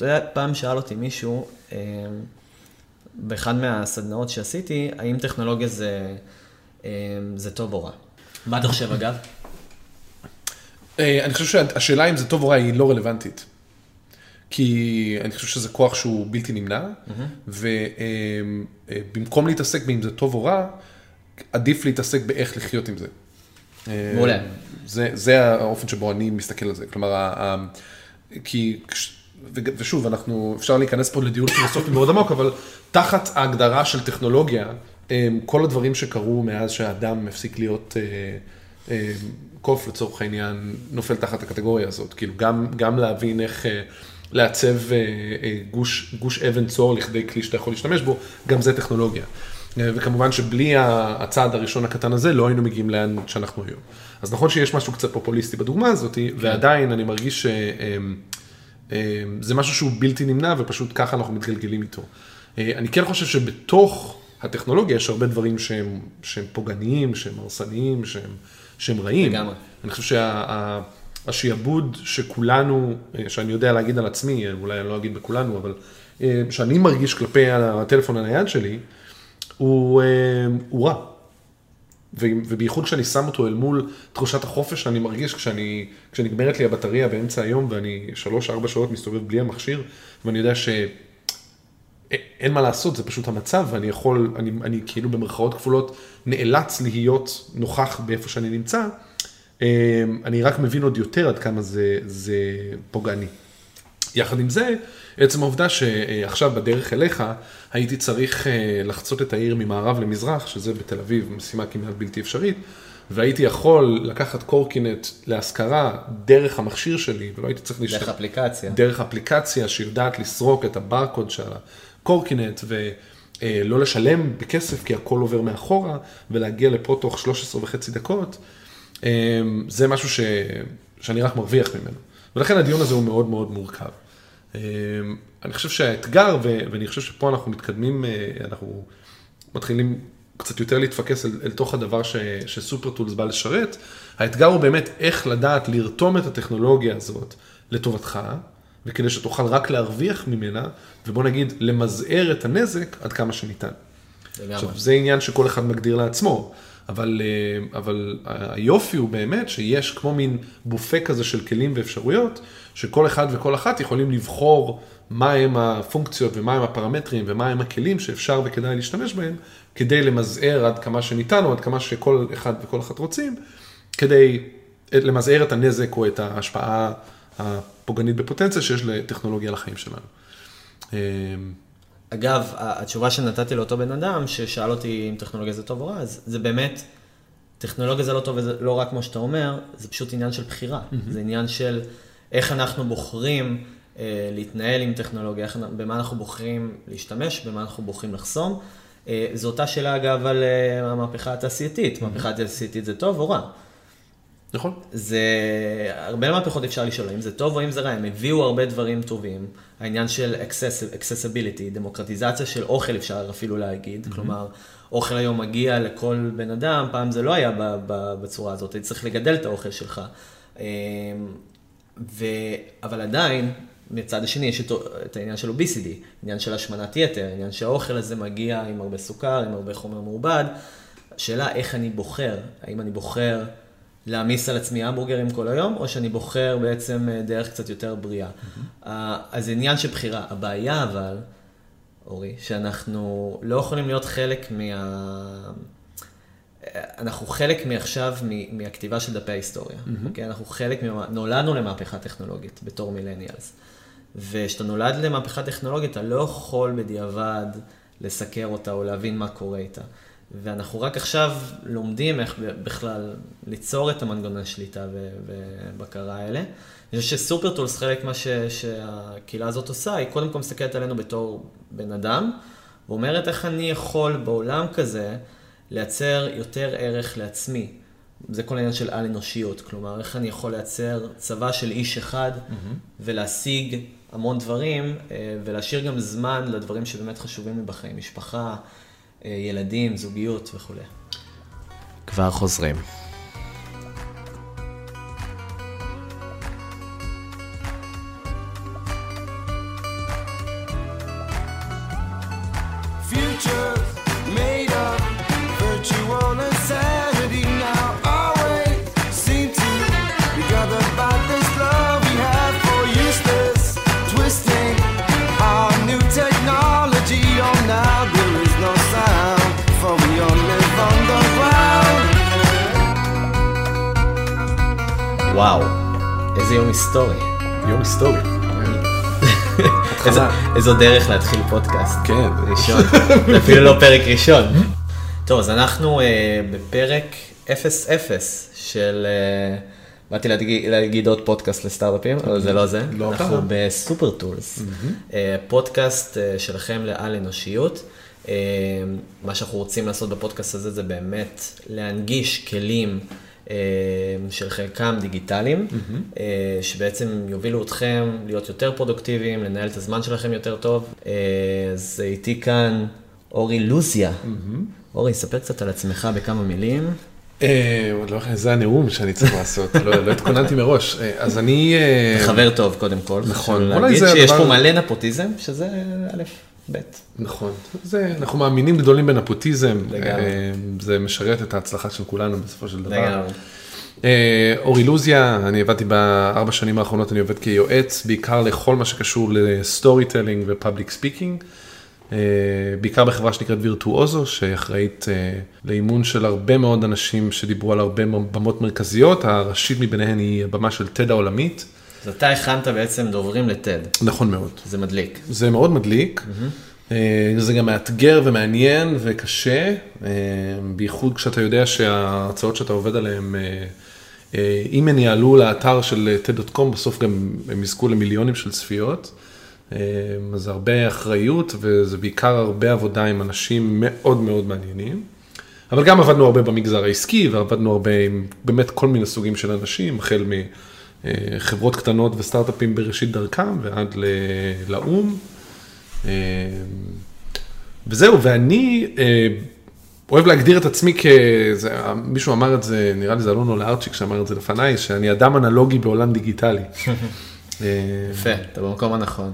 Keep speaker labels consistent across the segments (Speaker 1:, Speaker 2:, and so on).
Speaker 1: אתה יודע, פעם שאל אותי מישהו, אה, באחד מהסדנאות שעשיתי, האם טכנולוגיה זה, אה, זה טוב או רע. מה אתה חושב אגב?
Speaker 2: אה, אני חושב שהשאלה אם זה טוב או רע היא לא רלוונטית. כי אני חושב שזה כוח שהוא בלתי נמנע, ובמקום להתעסק באם זה טוב או רע, עדיף להתעסק באיך לחיות עם זה.
Speaker 1: מעולה.
Speaker 2: זה, זה האופן שבו אני מסתכל על זה. כלומר, כי, כש- ושוב, אנחנו, אפשר להיכנס פה לדיון פילוסופי מאוד עמוק, אבל תחת ההגדרה של טכנולוגיה, הם, כל הדברים שקרו מאז שהאדם הפסיק להיות אה, אה, קוף לצורך העניין, נופל תחת הקטגוריה הזאת. כאילו, גם, גם להבין איך אה, לעצב גוש, גוש אבן צור לכדי כלי שאתה יכול להשתמש בו, גם זה טכנולוגיה. וכמובן שבלי הצעד הראשון הקטן הזה, לא היינו מגיעים לאן שאנחנו היום. אז נכון שיש משהו קצת פופוליסטי בדוגמה הזאת, ועדיין אני מרגיש שזה משהו שהוא בלתי נמנע, ופשוט ככה אנחנו מתגלגלים איתו. אה, אני כן חושב שבתוך הטכנולוגיה יש הרבה דברים שהם, שהם פוגעניים, שהם הרסניים, שהם, שהם רעים.
Speaker 1: לגמרי.
Speaker 2: אני חושב שהשעבוד שכולנו, אה, שאני יודע להגיד על עצמי, אה, אולי אני לא אגיד בכולנו, אבל שאני מרגיש כלפי הטלפון הנייד שלי, הוא, הוא רע. ובייחוד כשאני שם אותו אל מול תחושת החופש שאני מרגיש כשאני, כשנגמרת לי הבטריה באמצע היום ואני שלוש-ארבע שעות מסתובב בלי המכשיר, ואני יודע שאין מה לעשות, זה פשוט המצב, ואני יכול, אני, אני כאילו במרכאות כפולות נאלץ להיות נוכח באיפה שאני נמצא, אה, אני רק מבין עוד יותר עד כמה זה, זה פוגעני. יחד עם זה, עצם העובדה שעכשיו בדרך אליך הייתי צריך אה, לחצות את העיר ממערב למזרח, שזה בתל אביב משימה כמעט בלתי אפשרית, והייתי יכול לקחת קורקינט להשכרה דרך המכשיר שלי, ולא הייתי צריך
Speaker 1: דרך
Speaker 2: להשתמש...
Speaker 1: אפליקציה.
Speaker 2: דרך אפליקציה שיודעת לסרוק את הברקוד של הקורקינט ולא לשלם בכסף כי הכל עובר מאחורה ולהגיע לפה תוך 13 וחצי דקות, אה, זה משהו ש... שאני רק מרוויח ממנו. ולכן הדיון הזה הוא מאוד מאוד מורכב. אה, אני חושב שהאתגר. ואני חושב שפה אנחנו מתקדמים, אה, אנחנו מתחילים קצת יותר להתפקס אל, אל תוך הדבר ש... שסופר טולס בא לשרת, האתגר הוא באמת איך לדעת לרתום את הטכנולוגיה הזאת לטובתך, וכדי שתוכל רק להרוויח ממנה, ובוא נגיד למזער את הנזק עד כמה שניתן. עכשיו, זה עניין שכל אחד מגדיר לעצמו, אבל, אה, אבל היופי הוא באמת שיש כמו מין בופה כזה של כלים ואפשרויות, שכל אחד וכל אחת יכולים לבחור מהם הפונקציות ומהם הפרמטרים ומהם הכלים שאפשר וכדאי להשתמש בהם, כדי למזער עד כמה שניתן, או עד כמה שכל אחד וכל אחת רוצים, כדי למזער את הנזק או את ההשפעה הפוגענית בפוטנציה שיש לטכנולוגיה לחיים שלנו.
Speaker 1: אגב, התשובה שנתתי לאותו בן אדם, ששאל אותי אם טכנולוגיה זה טוב או רע, אז זה באמת, טכנולוגיה זה לא טוב וזה לא רק כמו שאתה אומר, זה פשוט עניין של בחירה. Mm-hmm. זה עניין של איך אנחנו בוחרים אה, להתנהל עם טכנולוגיה, איך, במה אנחנו בוחרים להשתמש, במה אנחנו בוחרים לחסום. אה, זו אותה שאלה אגב על אה, המהפכה התעשייתית. Mm-hmm. מהפכה התעשייתית זה טוב או רע?
Speaker 2: נכון?
Speaker 1: זה, הרבה מהפכות אפשר לשאול, האם זה טוב או אם זה רע, הם הביאו הרבה דברים טובים. העניין של accessibility, דמוקרטיזציה של אוכל אפשר אפילו להגיד, mm-hmm. כלומר, אוכל היום מגיע לכל בן אדם, פעם זה לא היה בצורה הזאת, היית צריך לגדל את האוכל שלך. אמ, ו, אבל עדיין, מצד השני יש את, את העניין של אוביסיטי, עניין של השמנת יתר, עניין שהאוכל הזה מגיע עם הרבה סוכר, עם הרבה חומר מעובד. השאלה איך אני בוחר, האם אני בוחר להעמיס על עצמי המבורגרים כל היום, או שאני בוחר בעצם אה, דרך קצת יותר בריאה. Mm-hmm. אז זה עניין של בחירה. הבעיה אבל, אורי, שאנחנו לא יכולים להיות חלק מה... אנחנו חלק מעכשיו מהכתיבה של דפי ההיסטוריה. Mm-hmm. אוקיי? אנחנו חלק, מה... נולדנו למהפכה טכנולוגית בתור מילניאלס. וכשאתה נולד למהפכה טכנולוגית, אתה לא יכול בדיעבד לסקר אותה או להבין מה קורה איתה. ואנחנו רק עכשיו לומדים איך בכלל ליצור את המנגנוני שליטה ובקרה האלה. אני חושב שסופרטולס, חלק מה ש, שהקהילה הזאת עושה, היא קודם כל מסתכלת עלינו בתור בן אדם, ואומרת איך אני יכול בעולם כזה לייצר יותר ערך לעצמי. זה כל העניין של על-אנושיות, כלומר, איך אני יכול לייצר צבא של איש אחד mm-hmm. ולהשיג המון דברים, ולהשאיר גם זמן לדברים שבאמת חשובים לי בחיים, משפחה. ילדים, זוגיות וכולי.
Speaker 3: כבר חוזרים.
Speaker 1: היסטורי.
Speaker 2: יום היסטורי.
Speaker 1: איזו- איזו דרך להתחיל פודקאסט.
Speaker 2: כן.
Speaker 1: ראשון. זה אפילו לא פרק ראשון. טוב, אז אנחנו אה, בפרק 0-0 של... אה, באתי להגיד, להגיד עוד פודקאסט לסטארט-אפים, אבל זה לא זה.
Speaker 2: לא
Speaker 1: אנחנו.
Speaker 2: ב
Speaker 1: super tools, אה, פודקאסט שלכם לעל אנושיות. מה שאנחנו רוצים לעשות בפודקאסט הזה זה באמת להנגיש כלים של חלקם דיגיטליים, אה, שבעצם יובילו אתכם להיות יותר פרודוקטיביים, לנהל את הזמן שלכם יותר טוב. אה, אז איתי כאן אורי לוזיה. אורי, ספר קצת על עצמך בכמה מילים.
Speaker 2: אה, עוד לא, זה הנאום שאני צריך לעשות, לא לא התכוננתי מראש. אה, אז אני... אה,
Speaker 1: חבר טוב קודם כל.
Speaker 2: נכון,
Speaker 1: להגיד שיש פה מלא נפוטיזם, שזה א', ב'.
Speaker 2: נכון, זה, אנחנו מאמינים גדולים בנפוטיזם,
Speaker 1: לגמרי.
Speaker 2: אה, זה משרת את ההצלחה של כולנו בסופו של דבר.
Speaker 1: לגמרי.
Speaker 2: אה, אור אילוזיה, אני עבדתי בארבע שנים האחרונות, אני עובד כיועץ, בעיקר לכל מה שקשור ל storytelling ו public speaking. אה, בעיקר בחברה שנקראת וירטואוזו, שאחראית לאימון של הרבה מאוד אנשים שדיברו על הרבה במות מרכזיות, הראשית מביניהן היא הבמה של TED העולמית.
Speaker 1: אז אתה הכנת בעצם דוברים ל TED,
Speaker 2: נכון מאוד.
Speaker 1: זה מדליק.
Speaker 2: זה מאוד מדליק, אה, זה גם מאתגר ומעניין וקשה, אה, בייחוד כשאתה יודע שההרצאות שאתה עובד עליהן, אה, אם הן יעלו לאתר של TED.com, בסוף גם הם יזכו למיליונים של צפיות. אז זה הרבה אחריות וזה בעיקר הרבה עבודה עם אנשים מאוד מאוד מעניינים. אבל גם עבדנו הרבה במגזר העסקי ועבדנו הרבה עם באמת כל מיני סוגים של אנשים, החל מחברות קטנות וסטארט-אפים בראשית דרכם ועד לאו"ם. אה, וזהו, ואני אה, אוהב להגדיר את עצמי כ... זה, מישהו אמר את זה, נראה לי זה אלונו לארצ'יק שאמר את זה לפניי, שאני אדם אנלוגי בעולם דיגיטלי. אה,
Speaker 1: יפה, אתה במקום הנכון.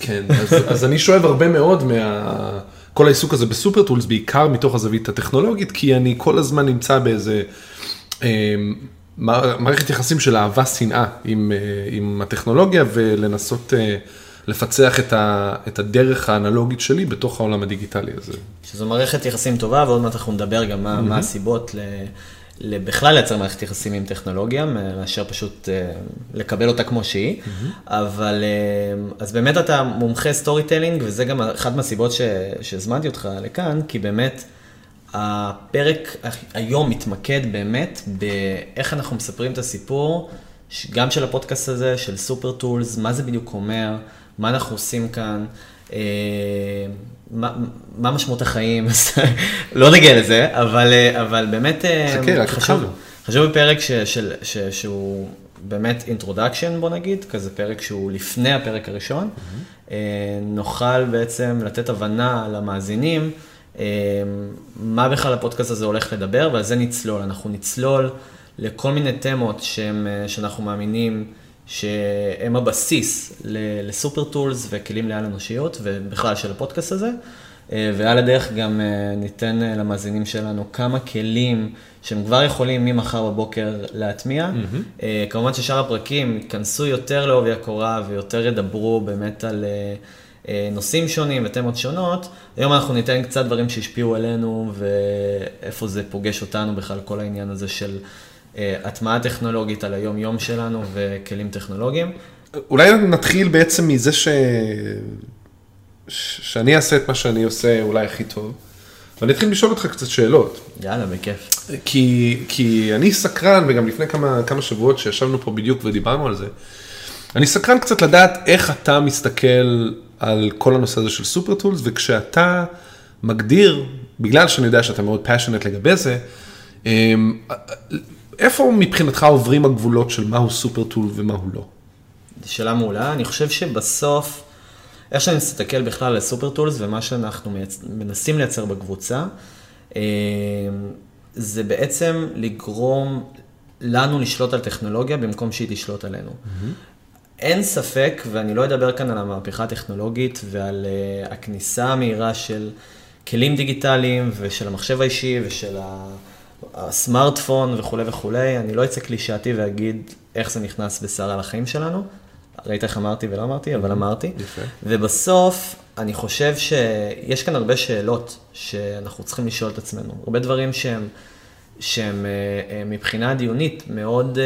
Speaker 2: כן, אז, אז אני שואב הרבה מאוד מה... כל העיסוק הזה בסופר טולס, בעיקר מתוך הזווית הטכנולוגית, כי אני כל הזמן נמצא באיזה אה, מערכת יחסים של אהבה שנאה עם, אה, עם הטכנולוגיה ולנסות אה, לפצח את, ה, את הדרך האנלוגית שלי בתוך העולם הדיגיטלי הזה.
Speaker 1: שזו מערכת יחסים טובה, ועוד מעט אנחנו נדבר גם מה, מה הסיבות ל, בכלל לייצר מערכת יחסים עם טכנולוגיה, מאשר פשוט אה, לקבל אותה כמו שהיא. אבל אה, אז באמת אתה מומחה storytelling, וזה גם אחת מהסיבות שהזמנתי אותך לכאן, כי באמת הפרק היום מתמקד באמת באיך אנחנו מספרים את הסיפור, גם של הפודקאסט הזה, של סופר טולס, מה זה בדיוק אומר, מה אנחנו עושים כאן. אה, מה, מה משמעות החיים, לא נגיע לזה, אבל, אה, אבל באמת אה,
Speaker 2: חכה, רק
Speaker 1: חשוב. חשוב בפרק ש, של, ש, שהוא באמת introduction בוא נגיד, כזה פרק שהוא לפני הפרק הראשון, אה, נוכל בעצם לתת הבנה למאזינים מה בכלל הפודקאסט הזה הולך לדבר, ועל זה נצלול. אנחנו נצלול לכל מיני תמות שהם, אה, שאנחנו מאמינים שהם הבסיס לסופר טולס וכלים לעל אנושיות, ובכלל של הפודקאסט הזה. אה, ועל הדרך גם אה, ניתן למאזינים שלנו כמה כלים שהם כבר יכולים ממחר בבוקר להטמיע. אה, כמובן ששאר הפרקים ייכנסו יותר לעובי הקורה ויותר ידברו באמת על נושאים שונים ותמות שונות. היום אנחנו ניתן קצת דברים שהשפיעו עלינו ואיפה זה פוגש אותנו בכלל, כל העניין הזה של אה, הטמעה טכנולוגית על היום-יום שלנו וכלים טכנולוגיים.
Speaker 2: אולי נתחיל בעצם מזה ש... ש... שאני אעשה את מה שאני עושה אולי הכי טוב, ואני אתחיל לשאול אותך קצת שאלות.
Speaker 1: יאללה, בכיף.
Speaker 2: כי, כי אני סקרן, וגם לפני כמה, כמה שבועות שישבנו פה בדיוק ודיברנו על זה, אני סקרן קצת לדעת איך אתה מסתכל על כל הנושא הזה של super tools, וכשאתה מגדיר, בגלל שאני יודע שאתה מאוד passionate לגבי זה, אמ, איפה מבחינתך עוברים הגבולות של מהו super tool ומהו לא?
Speaker 1: זו שאלה מעולה. אני חושב שבסוף, איך שאני מסתכל בכלל על super tools ומה שאנחנו מייצ... מנסים לייצר בקבוצה, אה, זה בעצם לגרום לנו לשלוט על טכנולוגיה במקום שהיא תשלוט עלינו. אין ספק, ואני לא אדבר כאן על המהפכה הטכנולוגית ועל אה, הכניסה המהירה של כלים דיגיטליים ושל המחשב האישי ושל הסמארטפון וכולי וכולי, אני לא אצא קלישאתי ואגיד איך זה נכנס בסערה לחיים שלנו. ראית איך אמרתי ולא אמרתי, אבל אמרתי.
Speaker 2: יפה.
Speaker 1: ובסוף, אני חושב שיש כאן הרבה שאלות שאנחנו צריכים לשאול את עצמנו. הרבה דברים שהם, שהם אה, אה, מבחינה דיונית מאוד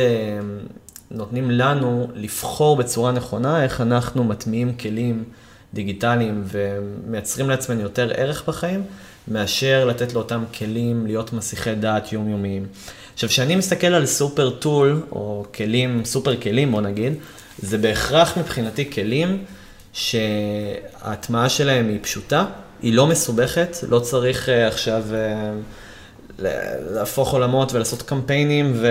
Speaker 1: נותנים לנו לבחור בצורה נכונה איך אנחנו מטמיעים כלים דיגיטליים ומייצרים לעצמנו יותר ערך בחיים, מאשר לתת לאותם כלים להיות מסיחי דעת יומיומיים. עכשיו, כשאני מסתכל על סופר טול, או כלים, סופר כלים, בוא נגיד, זה בהכרח מבחינתי כלים שההטמעה שלהם היא פשוטה, היא לא מסובכת, לא צריך uh, עכשיו uh, להפוך עולמות ולעשות קמפיינים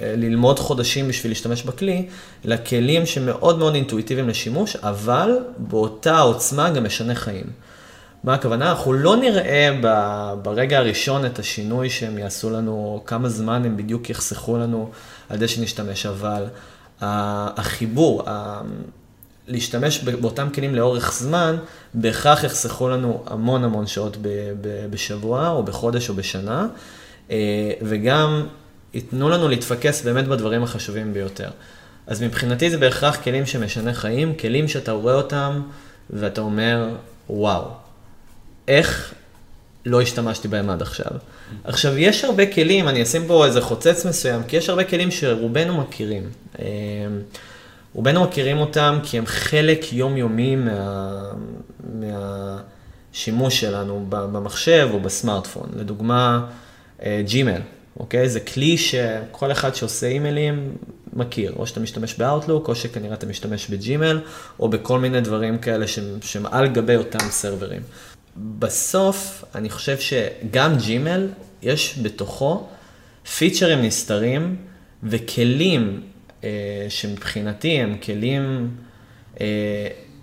Speaker 1: וללמוד חודשים בשביל להשתמש בכלי, אלא כלים שמאוד מאוד אינטואיטיביים לשימוש, אבל באותה עוצמה גם משנה חיים. מה הכוונה? אנחנו לא נראה ברגע הראשון את השינוי שהם יעשו לנו, כמה זמן הם בדיוק יחסכו לנו על זה שנשתמש, אבל החיבור, להשתמש באותם כלים לאורך זמן, בהכרח יחסכו לנו המון המון שעות בשבוע, או בחודש, או בשנה, אה, וגם ייתנו לנו להתפקס באמת בדברים החשובים ביותר. אז מבחינתי זה בהכרח כלים שמשנה חיים, כלים שאתה רואה אותם ואתה אומר, וואו, איך לא השתמשתי בהם עד עכשיו. עכשיו, יש הרבה כלים, אני אשים פה איזה חוצץ מסוים, כי יש הרבה כלים שרובנו מכירים. רובנו מכירים אותם כי הם חלק יומיומי מה, מהשימוש שלנו במחשב או בסמארטפון. לדוגמה, ג'ימל, אה, אוקיי? זה כלי שכל אחד שעושה אימיילים מכיר. או שאתה משתמש באאוטלוק, או שכנראה אתה משתמש בג'ימל, או בכל מיני דברים כאלה שהם על גבי אותם סרברים. בסוף, אני חושב שגם ג'ימל, יש בתוכו פיצ'רים נסתרים וכלים שמבחינתי הם כלים אה,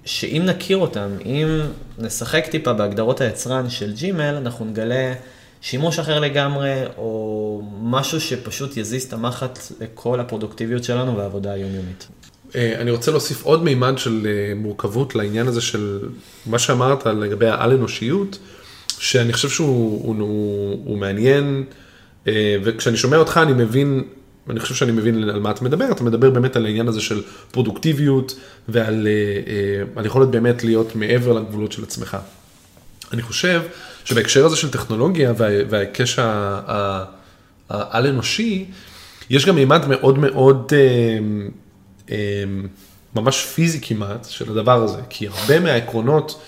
Speaker 1: שאם נכיר אותם, אם נשחק טיפה בהגדרות היצרן של ג'ימל, אנחנו נגלה שימוש אחר לגמרי, או משהו שפשוט יזיז את המחט לכל הפרודוקטיביות שלנו והעבודה היומיומית.
Speaker 2: אה, אני רוצה להוסיף עוד מימד של מורכבות לעניין הזה של מה שאמרת לגבי העל-אנושיות, שאני חושב שהוא הוא, הוא, הוא מעניין, וכשאני שומע אותך אני מבין ואני חושב שאני מבין על מה אתה מדבר, אתה מדבר באמת על העניין הזה של פרודוקטיביות ועל אה, אה, יכולת באמת להיות מעבר לגבולות של עצמך. אני חושב שבהקשר הזה של טכנולוגיה וההיקש העל-אנושי, יש גם מימד מאוד מאוד אה, ממש פיזי כמעט של הדבר הזה, כי הרבה מהעקרונות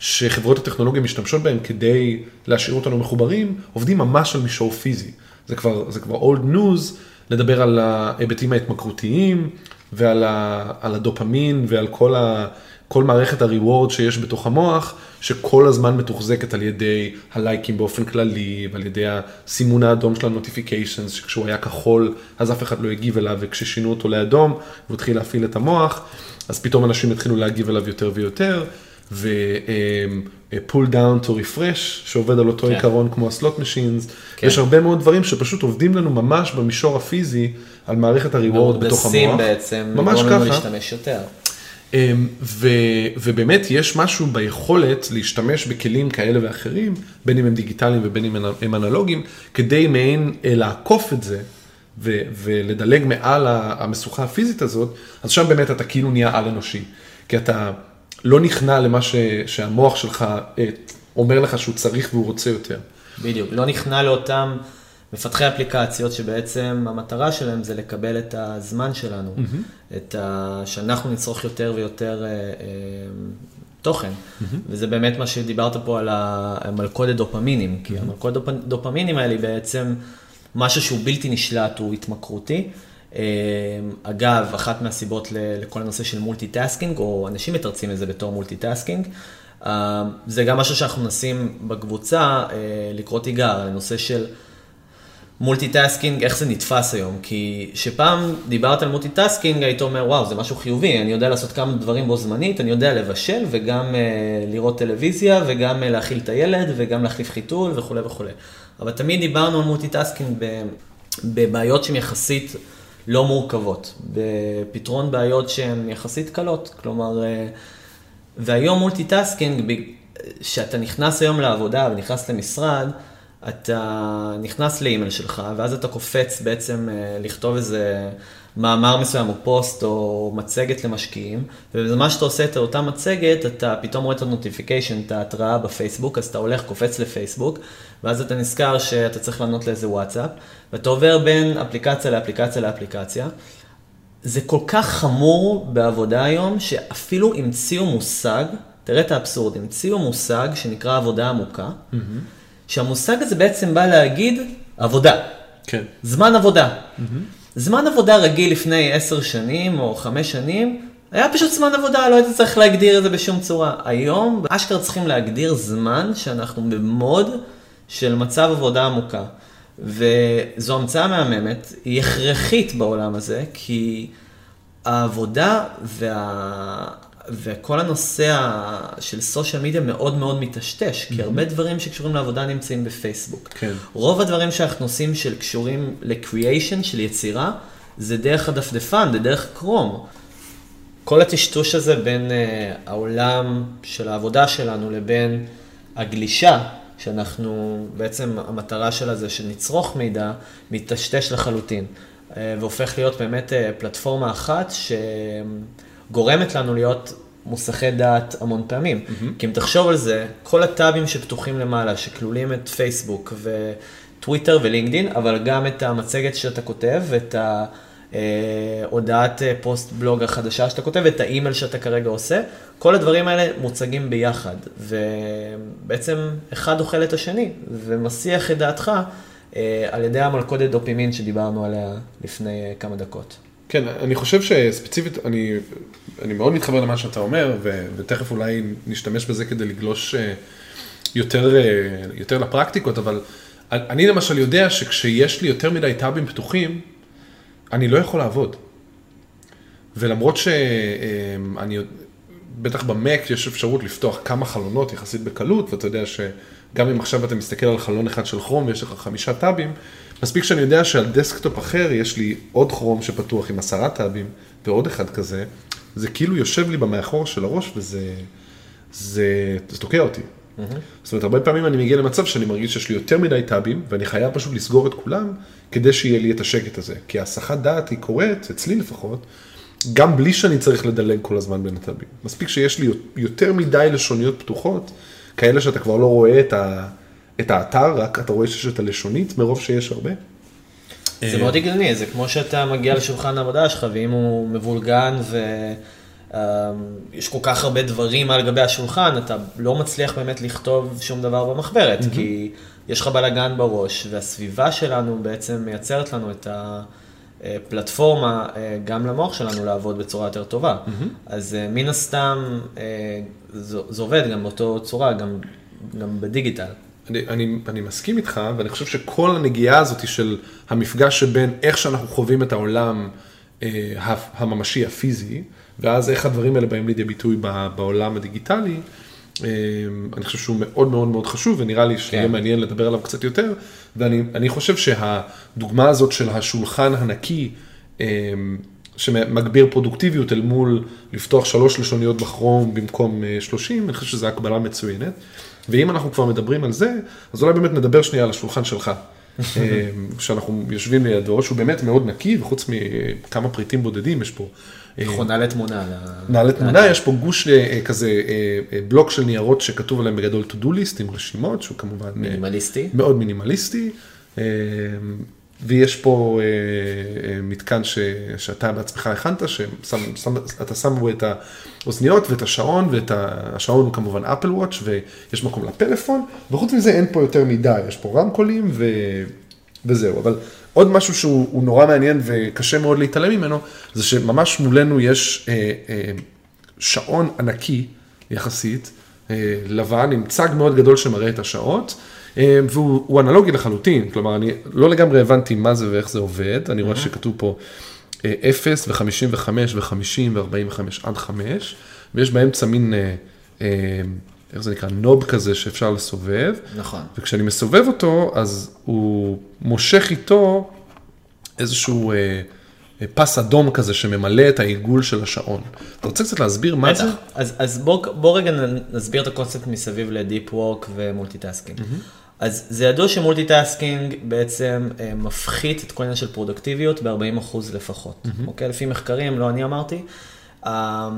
Speaker 2: שחברות הטכנולוגיה משתמשות בהם כדי להשאיר אותנו מחוברים, עובדים ממש על מישור פיזי. זה כבר, זה כבר old news. לדבר על ההיבטים ההתמכרותיים ועל ה, על הדופמין ועל כל, ה, כל מערכת ה reward שיש בתוך המוח, שכל הזמן מתוחזקת על ידי הלייקים באופן כללי ועל ידי הסימון האדום של ה notifications, שכשהוא היה כחול אז אף אחד לא הגיב אליו וכששינו אותו לאדום והוא התחיל להפעיל את המוח, אז פתאום אנשים התחילו להגיב אליו יותר ויותר. ו-pull down to refresh, שעובד על אותו כן. עיקרון כמו ה slot machines. כן. יש הרבה מאוד דברים שפשוט עובדים לנו ממש במישור הפיזי על מערכת ה reward בתוך המוח.
Speaker 1: מהונדסים בעצם, ממש ככה. לנו להשתמש יותר.
Speaker 2: אמ, ו, ובאמת יש משהו ביכולת להשתמש בכלים כאלה ואחרים, בין אם הם דיגיטליים ובין אם הם אנלוגיים, כדי מעין אה, לעקוף את זה ו, ולדלג מעל המשוכה הפיזית הזאת, אז שם באמת אתה כאילו נהיה על אנושי. כי אתה לא נכנע למה ש, שהמוח שלך אה, אומר לך שהוא צריך והוא רוצה יותר.
Speaker 1: בדיוק, לא נכנע לאותם מפתחי אפליקציות שבעצם המטרה שלהם זה לקבל את הזמן שלנו, mm-hmm. את ה... שאנחנו נצרוך יותר ויותר אה, אה, תוכן. Mm-hmm. וזה באמת מה שדיברת פה על המלכודת דופמינים, mm-hmm. כי המלכודת דופמינים האלה היא בעצם משהו שהוא בלתי נשלט, הוא התמכרותי. אמ, אגב, אחת מהסיבות לכל הנושא של multitasking, או אנשים מתרצים את זה בתור multitasking, אמ, זה גם משהו שאנחנו נשים בקבוצה אה, לקרוא תיגר, הנושא של multitasking, איך זה נתפס היום. כי שפעם דיברת על multitasking, היית אומר, וואו, זה משהו חיובי, אני יודע לעשות כמה דברים בו זמנית, אני יודע לבשל וגם אה, לראות טלוויזיה וגם אה, להאכיל את הילד וגם להחליף חיתול וכולי וכולי. אבל תמיד דיברנו על multitasking בבעיות שהן יחסית... לא מורכבות, בפתרון בעיות שהן יחסית קלות. כלומר, אה, והיום multitasking, כשאתה נכנס היום לעבודה ונכנס למשרד, אתה נכנס לאימייל שלך, ואז אתה קופץ בעצם אה, לכתוב איזה מאמר מסוים או פוסט או מצגת למשקיעים, ובזמן שאתה עושה את אותה מצגת, אתה פתאום רואה את ה notification, את ההתראה בפייסבוק, אז אתה הולך, קופץ לפייסבוק, ואז אתה נזכר שאתה צריך לענות לאיזה וואטסאפ, ואתה עובר בין אפליקציה לאפליקציה לאפליקציה. זה כל כך חמור בעבודה היום, שאפילו המציאו מושג, תראה את האבסורד, המציאו מושג שנקרא עבודה עמוקה, mm-hmm. שהמושג הזה בעצם בא להגיד עבודה.
Speaker 2: כן.
Speaker 1: זמן עבודה. Mm-hmm. זמן עבודה רגיל לפני עשר שנים או חמש שנים, היה פשוט זמן עבודה, לא היית צריך להגדיר את זה בשום צורה. היום, אשכרה צריכים להגדיר זמן שאנחנו במוד של מצב עבודה עמוקה. וזו המצאה מהממת, היא הכרחית בעולם הזה, כי העבודה וה... וכל הנושא של סושיאל מדיה מאוד מאוד מטשטש, כי הרבה דברים שקשורים לעבודה נמצאים בפייסבוק.
Speaker 2: כן.
Speaker 1: רוב הדברים שאנחנו עושים של קשורים לקריאיישן, של יצירה, זה דרך הדפדפן, זה דרך קרום. כל הטשטוש הזה בין uh, העולם של העבודה שלנו לבין הגלישה, שאנחנו, בעצם המטרה שלה זה שנצרוך מידע, מטשטש לחלוטין. Uh, והופך להיות באמת uh, פלטפורמה אחת שגורמת לנו להיות מוסכי דעת המון פעמים. Mm-hmm. כי אם תחשוב על זה, כל הטאבים שפתוחים למעלה, שכלולים את פייסבוק וטוויטר ולינקדין, אבל גם את המצגת שאתה כותב, את ההודעת פוסט בלוג החדשה שאתה כותב, את האימייל שאתה כרגע עושה, כל הדברים האלה מוצגים ביחד, ובעצם אחד אוכל את השני, ומסיח את דעתך אה, על ידי המלכודת דופימין שדיברנו עליה לפני כמה דקות.
Speaker 2: כן, אני חושב שספציפית, אני, אני מאוד מתחבר למה שאתה אומר, ו, ותכף אולי נשתמש בזה כדי לגלוש אה, יותר, אה, יותר לפרקטיקות, אבל אני למשל יודע שכשיש לי יותר מדי טאבים פתוחים, אני לא יכול לעבוד. ולמרות שאני, בטח במק יש אפשרות לפתוח כמה חלונות יחסית בקלות, ואתה יודע שגם אם עכשיו אתה מסתכל על חלון אחד של כרום ויש לך חמישה טאבים, מספיק שאני יודע שעל desktop אחר יש לי עוד כרום שפתוח עם עשרה טאבים ועוד אחד כזה, זה כאילו יושב לי במאחור של הראש וזה זה, זה תוקע אותי. Mm-hmm. זאת אומרת, הרבה פעמים אני מגיע למצב שאני מרגיש שיש לי יותר מדי טאבים ואני חייב פשוט לסגור את כולם כדי שיהיה לי את השקט הזה. כי ההסחת דעת היא קורית, אצלי לפחות, גם בלי שאני צריך לדלג כל הזמן בין הטאבים. מספיק שיש לי יותר מדי לשוניות פתוחות, כאלה שאתה כבר לא רואה את ה... את האתר, רק אתה רואה שיש את הלשונית מרוב שיש הרבה.
Speaker 1: זה מאוד הגיוני, זה כמו שאתה מגיע לשולחן העבודה שלך, ואם הוא מבולגן ויש כל כך הרבה דברים על גבי השולחן, אתה לא מצליח באמת לכתוב שום דבר במחברת. כי יש לך בלאגן בראש, והסביבה שלנו בעצם מייצרת לנו את הפלטפורמה גם למוח שלנו לעבוד בצורה יותר טובה. Mm-hmm. אז מן הסתם זה עובד גם באותו צורה, גם, גם בדיגיטל.
Speaker 2: אני, אני, אני מסכים איתך, ואני חושב שכל הנגיעה הזאת של המפגש שבין איך שאנחנו חווים את העולם אה, הממשי, הפיזי, ואז איך הדברים האלה באים לידי ביטוי בעולם הדיגיטלי, אה, אני חושב שהוא מאוד מאוד מאוד חשוב, ונראה לי שיהיה כן. מעניין לדבר עליו קצת יותר, ואני חושב שהדוגמה הזאת של השולחן הנקי, אה, שמגביר פרודוקטיביות אל מול לפתוח שלוש לשוניות בכרום במקום אה, שלושים, אני חושב שזו הקבלה מצוינת. ואם אנחנו כבר מדברים על זה, אז אולי באמת נדבר שנייה על השולחן שלך. אה, שאנחנו יושבים לידו, שהוא באמת מאוד נקי, וחוץ מכמה פריטים בודדים, יש פה...
Speaker 1: מכונה לתמונה.
Speaker 2: מכונה לתמונה, יש פה גוש אה, כזה, בלוק של ניירות שכתוב עליהם בגדול to do list עם רשימות, שהוא כמובן...
Speaker 1: מינימליסטי.
Speaker 2: מאוד מינימליסטי. ויש פה אה, אה, מתקן ש, שאתה בעצמך הכנת, שאתה שם בו את האוזניות ואת השעון, ואת השעון הוא כמובן אפל וואץ' ויש מקום לפלאפון, וחוץ מזה אין פה יותר מדי, יש פה רמקולים ו, וזהו. אבל עוד משהו שהוא נורא מעניין וקשה מאוד להתעלם ממנו, זה שממש מולנו יש אה, אה, שעון ענקי יחסית, אה, לבן, עם צג מאוד גדול שמראה את השעות. אה, והוא אנלוגי לחלוטין, כלומר, אני לא לגמרי הבנתי מה זה ואיך זה עובד, אני רואה שכתוב פה 0 ו-55 ו-50 ו-45 עד 5, ויש באמצע מין, אה, אה, איך זה נקרא, נוב כזה שאפשר לסובב.
Speaker 1: נכון.
Speaker 2: וכשאני מסובב אותו, אז הוא מושך איתו איזשהו... פס אדום כזה שממלא את העיגול של השעון. אתה רוצה קצת להסביר מה זה?
Speaker 1: אז, אז בוא, בוא רגע נסביר את הקונספט מסביב ל deep work ו multitasking. Mm-hmm. אז זה ידוע ש multitasking בעצם אה, מפחית את כל העניין של פרודוקטיביות ב-40% לפחות, mm-hmm. אוקיי? לפי מחקרים, לא אני אמרתי. אה,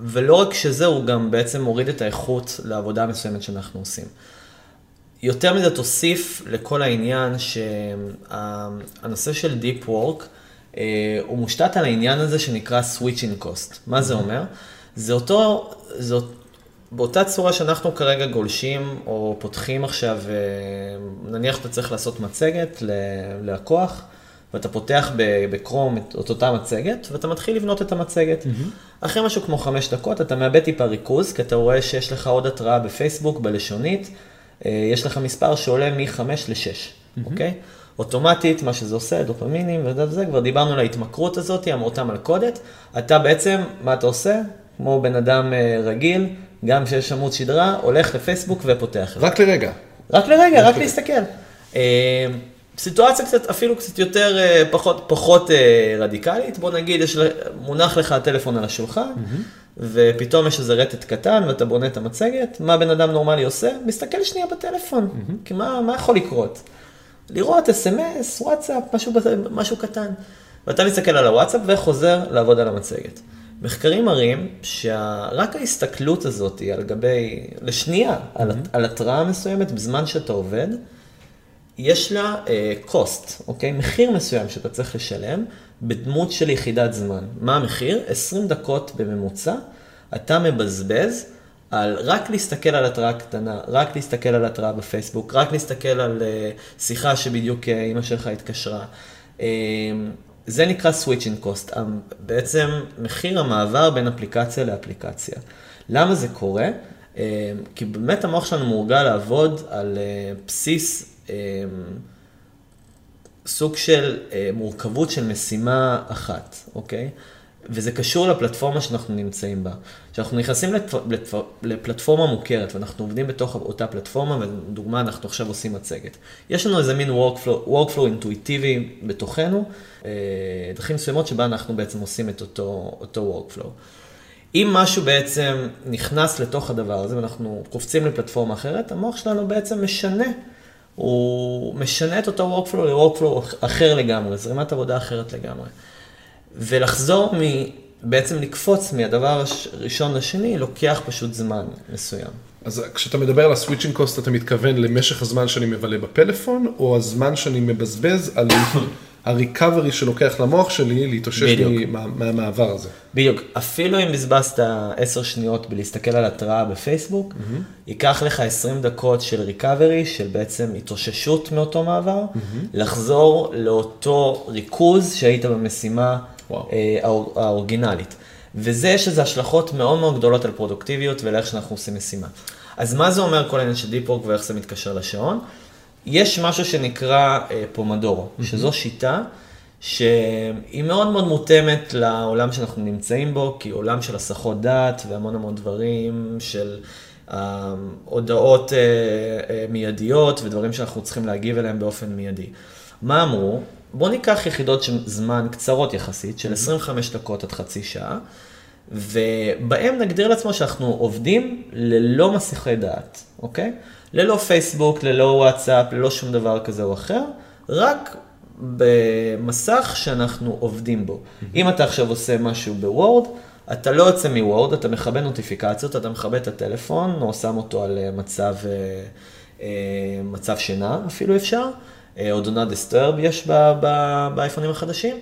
Speaker 1: ולא רק שזה, הוא גם בעצם מוריד את האיכות לעבודה מסוימת שאנחנו עושים. יותר מזה תוסיף לכל העניין שהנושא של Deep Work, אה, הוא מושתת על העניין הזה שנקרא Switching Cost. מה זה אומר? זה אותו, זה, באותה צורה שאנחנו כרגע גולשים או פותחים עכשיו, אה, נניח אתה צריך לעשות מצגת ללקוח, ואתה פותח בקרום את, את אותה מצגת, ואתה מתחיל לבנות את המצגת. Mm-hmm. אחרי משהו כמו חמש דקות, אתה מאבד טיפה ריכוז, כי אתה רואה שיש לך עוד התראה בפייסבוק, בלשונית, אה, יש לך מספר שעולה מ-5 ל-6, mm-hmm. אוקיי? אוטומטית, מה שזה עושה, דופמינים וזה, כבר דיברנו על ההתמכרות הזאת, אותה מלכודת. אתה בעצם, מה אתה עושה? כמו בן אדם אה, רגיל, גם כשיש עמוד שדרה, הולך לפייסבוק ופותח
Speaker 2: רק לרגע.
Speaker 1: רק לרגע, רק להסתכל. אה, סיטואציה קצת, אפילו קצת יותר, אה, פחות, פחות רדיקלית, בוא נגיד, יש, מונח לך הטלפון על השולחן, mm-hmm. ופתאום יש איזה רטט קטן ואתה בונה את המצגת, מה בן אדם נורמלי עושה? מסתכל שנייה בטלפון, mm-hmm. כי מה, מה יכול לקרות? לראות אס.אם.אס, וואטסאפ, משהו, משהו קטן. ואתה מסתכל על הוואטסאפ וחוזר לעבוד על המצגת. מחקרים מראים שרק ההסתכלות הזאת על גבי, לשנייה, mm-hmm. על, על התראה מסוימת בזמן שאתה עובד, יש לה uh, cost, אוקיי? מחיר מסוים שאתה צריך לשלם בדמות של יחידת זמן. מה המחיר? 20 דקות בממוצע, אתה מבזבז על רק להסתכל על התראה קטנה, רק להסתכל על התראה בפייסבוק, רק להסתכל על uh, שיחה שבדיוק uh, אימא שלך התקשרה. Uh, זה נקרא switching cost, בעצם מחיר המעבר בין אפליקציה לאפליקציה. למה זה קורה? אה, כי באמת המוח שלנו מורגל לעבוד על אה, בסיס אה, סוג של מורכבות של משימה אחת, אוקיי? וזה קשור לפלטפורמה שאנחנו נמצאים בה. כשאנחנו נכנסים לפ... לפ... לפלטפורמה מוכרת ואנחנו עובדים בתוך אותה פלטפורמה, ודוגמה, אנחנו עכשיו עושים מצגת. יש לנו איזה מין workflow, workflow אינטואיטיבי בתוכנו, אה, דרכים מסוימות שבה אנחנו בעצם עושים את אותו, אותו workflow. אם משהו בעצם נכנס לתוך הדבר הזה ואנחנו קופצים לפלטפורמה אחרת, המוח שלנו בעצם משנה. הוא משנה את אותו workflow ל-workflow אחר לגמרי, זרימת עבודה אחרת לגמרי. ולחזור. בעצם לקפוץ מהדבר הראשון לשני, לוקח פשוט זמן מסוים.
Speaker 2: אז כשאתה מדבר על הסוויצ'ינג קוסט, אתה מתכוון למשך הזמן שאני מבלה בפלאפון, או הזמן שאני מבזבז על הריקאברי שלוקח למוח שלי להתאושש מה, מהמעבר הזה.
Speaker 1: בדיוק. אפילו אם בזבזת עשר שניות בלהסתכל על התראה בפייסבוק, mm-hmm. ייקח לך 20 דקות של ריקאברי, של בעצם התאוששות מאותו מעבר, mm-hmm. לחזור לאותו ריכוז שהיית במשימה אה, האוריגינלית. וזה יש לזה השלכות מאוד מאוד גדולות על פרודוקטיביות ולאיך שאנחנו עושים משימה. אז מה זה אומר כל העניין של deep work ואיך זה מתקשר לשעון? יש משהו שנקרא אה, פומדורו, mm-hmm. שזו שיטה שהיא מאוד מאוד מותאמת לעולם שאנחנו נמצאים בו, כי עולם של הסחות דעת והמון המון דברים של אה, הודעות אה, אה, מיידיות ודברים שאנחנו צריכים להגיב אליהם באופן מיידי. מה אמרו? בואו ניקח יחידות זמן קצרות יחסית, של 25 דקות עד חצי שעה, ובהם נגדיר לעצמו שאנחנו עובדים ללא מסכי דעת, אוקיי? ללא פייסבוק, ללא וואטסאפ, ללא שום דבר כזה או אחר, רק במסך שאנחנו עובדים בו. אם אתה עכשיו עושה משהו בוורד, אתה לא יוצא מוורד, אתה מכבה נוטיפיקציות, אתה מכבה את הטלפון, או שם אותו על אה, מצב, אה, אה, מצב שינה אפילו אפשר, או do not disturb יש באייפונים החדשים,